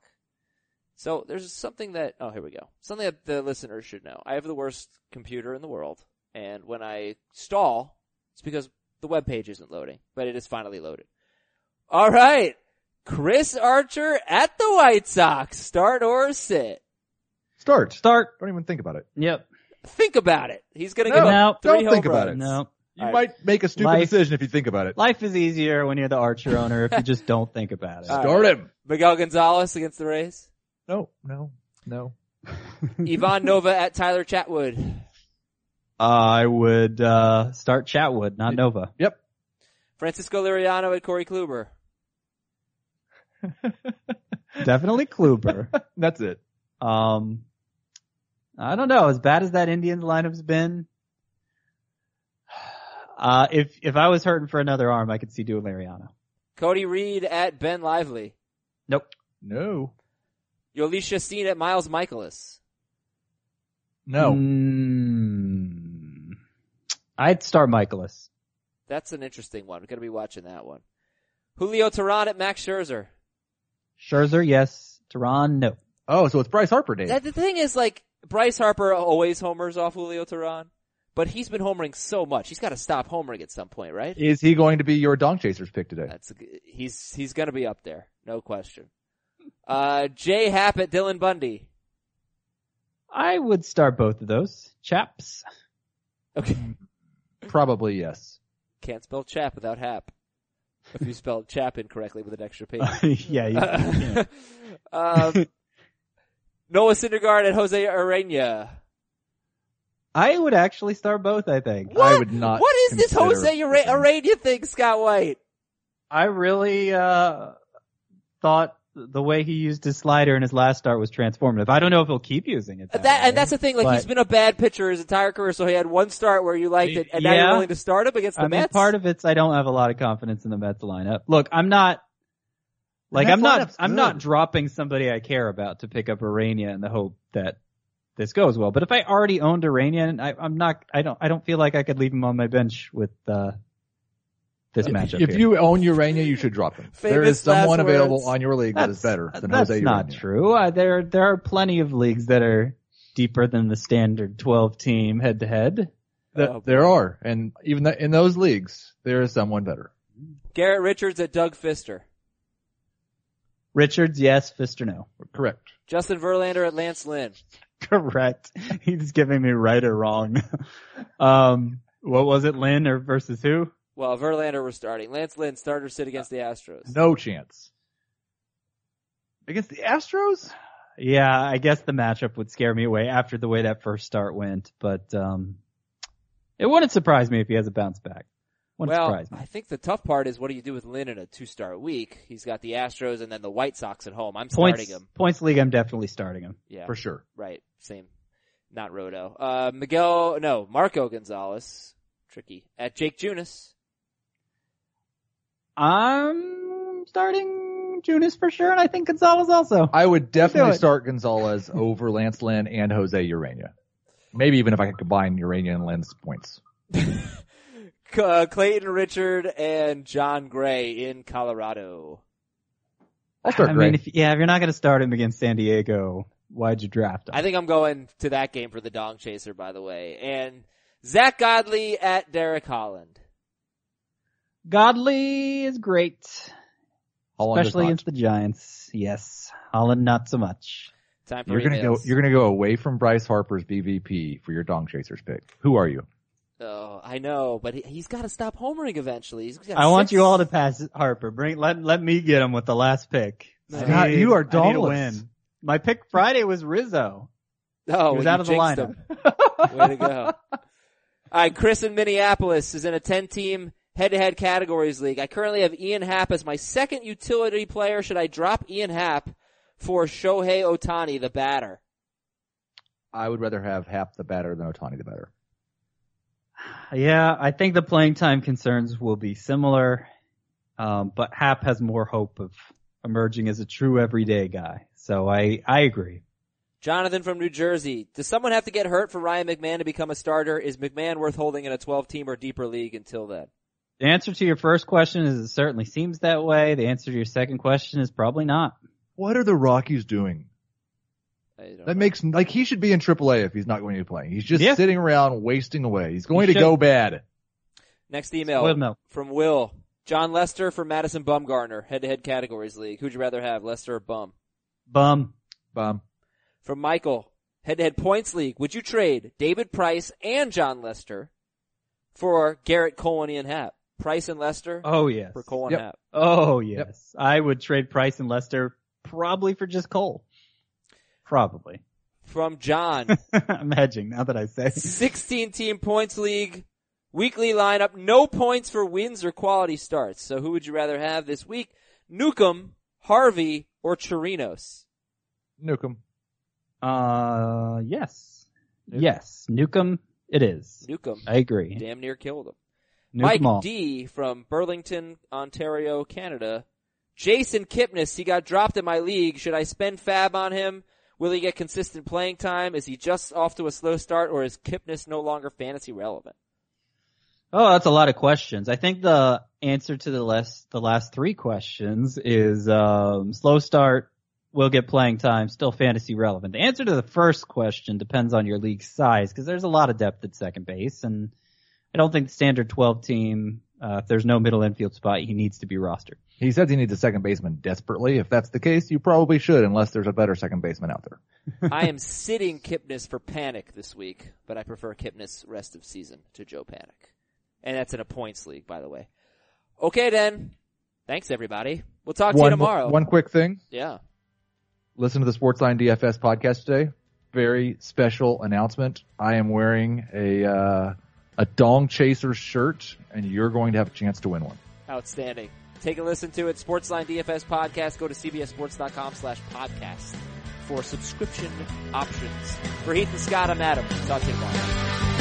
So there's something that, oh, here we go. Something that the listeners should know. I have the worst computer in the world. And when I stall, it's because the web page isn't loading, but it is finally loaded. All right. Chris Archer at the White Sox. Start or sit. Start. Start. Don't even think about it. Yep. Think about it. He's going to No, give no, up 3 don't home think about it. No. You All right. might make a stupid Life- decision if you think about it. Life is easier when you're the Archer owner if you just don't think about it. All right. Start him. Miguel Gonzalez against the Rays. No, no, no. Ivan Nova at Tyler Chatwood. I would uh start Chatwood, not Nova. Yep. Francisco Liriano at Corey Kluber. Definitely Kluber. That's it. Um I don't know, as bad as that Indians lineup's been. Uh if if I was hurting for another arm, I could see doing Liriano. Cody Reed at Ben Lively. Nope. No. Jhoulys Chacin at Miles Mikolas. No. Mm, I'd start Mikolas. That's an interesting one. We're going to be watching that one. Julio Teheran at Max Scherzer. Scherzer, yes. Teheran, no. Oh, so it's Bryce Harper Day. That, the thing is, like, Bryce Harper always homers off Julio Teheran, but he's been homering so much. He's got to stop homering at some point, right? Is he going to be your Dong Chasers pick today? That's he's he's going to be up there, no question. Uh, Jay Happ at Dylan Bundy. I would start both of those. Chaps. Okay, Probably yes. can't spell chap without Hap. If you spelled chap incorrectly with an extra P. yeah, you, Uh, um, Noah Syndergaard and Jose Urena. I would actually start both, I think. What? I would not What is this Jose Ara- Urena thing, Scott White? I really, uh, thought the way he used his slider in his last start was transformative. I don't know if he'll keep using it. That, That, way, and that's the thing, like but- he's been a bad pitcher his entire career, so he had one start where you liked it, and now you're willing to start him against the I mean, Mets. part of it's I don't have a lot of confidence in the Mets lineup. Look, I'm not like I'm not I'm good. not dropping somebody I care about to pick up Urena in the hope that this goes well. But if I already owned Urena, I, I'm not I don't I don't feel like I could leave him on my bench with uh this matchup. If here. you own Urena, you should drop him. there is Famous last someone available words. on your league that is better than that's Jose not true. Uh, there there are plenty of leagues that are deeper than the standard 12 team head to head. There are, and even th- in those leagues, there is someone better. Garrett Richards at Doug Fister. Richards, yes. Fister, no. Correct. Justin Verlander at Lance Lynn. Correct. He's giving me right or wrong. um, what was it, Lynn or versus who? Well, Verlander we're starting. Lance Lynn, starter sit against the Astros. No chance. Against the Astros? Yeah, I guess the matchup would scare me away after the way that first start went, but um, it wouldn't surprise me if he has a bounce back. Wouldn't well, surprise me. I think the tough part is what do you do with Lynn in a two-star week? He's got the Astros and then the White Sox at home. I'm Points starting him. points league, I'm definitely starting him. Yeah, For sure. right. Same. Not Roto. Uh, Miguel, no, Marco Gonzalez. Tricky. At Jake Junis. I'm starting Junis for sure, and I think Gonzalez also. I would definitely start Gonzalez over Lance Lynn and Jose Urena. Maybe even if I could combine Urena and Lynn's points. Uh, Clayton Richard and Jon Gray in Colorado. I'll start I Gray. mean, if, yeah, if you're not going to start him against San Diego, why'd you draft him? I think I'm going to that game for the Dong Chaser, by the way. And Zack Godley at Derek Holland. Godley is great, Holland especially against the Giants. Yes, Holland not so much. Time for You're gonna go. You're gonna go away from Bryce Harper's BVP for your Dong Chasers pick. Who are you? Oh, I know, but he, he's got to stop homering eventually. He's got I want you all to pass Harper. Bring let let me get him with the last pick. I Scott, you are I need win. My pick Friday was Rizzo. Oh, he was you out of the lineup. him. Way to go. All right, Chris in Minneapolis is in a 10-team head-to-head categories league. I currently have Ian Happ as my second utility player. Should I drop Ian Happ for Shohei Ohtani, the batter? I would rather have Happ the batter than Ohtani the batter. Yeah, I think the playing time concerns will be similar, um, but Happ has more hope of emerging as a true everyday guy. So I I agree. Jonathan from New Jersey. Does someone have to get hurt for Ryan McMahon to become a starter? Is McMahon worth holding in a 12-team or deeper league until then? The answer to your first question is it certainly seems that way. The answer to your second question is probably not. What are the Rockies doing? That know. makes like he should be in AAA if he's not going to be playing. He's just Yeah. sitting around wasting away. He's going He to should. go bad. Next email from Will. Jon Lester for Madison Bumgarner, head-to-head categories league. Who'd you rather have, Lester or Bum? Bum. Bum. From Michael, head-to-head points league. Would you trade David Price and Jon Lester for Gerrit Cole and Ian Happ? Price and Lester Oh yes. for Cole and Yep. Happ. Oh yes. I would trade Price and Lester probably for just Cole. Probably. From John, I'm hedging now that I say. 16 team points league, weekly lineup, no points for wins or quality starts. So who would you rather have this week? Newcomb, Harvey, or Chirinos? Nukem. Uh, yes. Newcomb. Yes. Newcomb, it is. Newcomb. I agree. Damn near killed him. Newcomb Mike. D from Burlington, Ontario, Canada. Jason Kipnis, he got dropped in my league. Should I spend fab on him? Will he get consistent playing time? Is he just off to a slow start or is Kipnis no longer fantasy relevant? Oh, that's a lot of questions. I think the answer to the last the last three questions is um, slow start will get playing time, still fantasy relevant. The answer to the first question depends on your league size because there's a lot of depth at second base, and I don't think the standard 12 team, uh, if there's no middle infield spot, he needs to be rostered. He says he needs a second baseman desperately. If that's the case, you probably should, unless there's a better second baseman out there. I am sitting Kipnis for Panik this week, but I prefer Kipnis rest of season to Joe Panik. And that's in a points league, by the way. Okay then. Thanks everybody. We'll talk to you tomorrow. one quick thing. Yeah. Listen to the Sportsline DFS podcast today. Very special announcement. I am wearing a uh, a Dong Chasers shirt, and you're going to have a chance to win one. Outstanding. Take a listen to it. Sportsline DFS podcast. Go to cbssports.com slash podcast for subscription options. For Heath and Scott, I'm Adam. Talk to you tomorrow.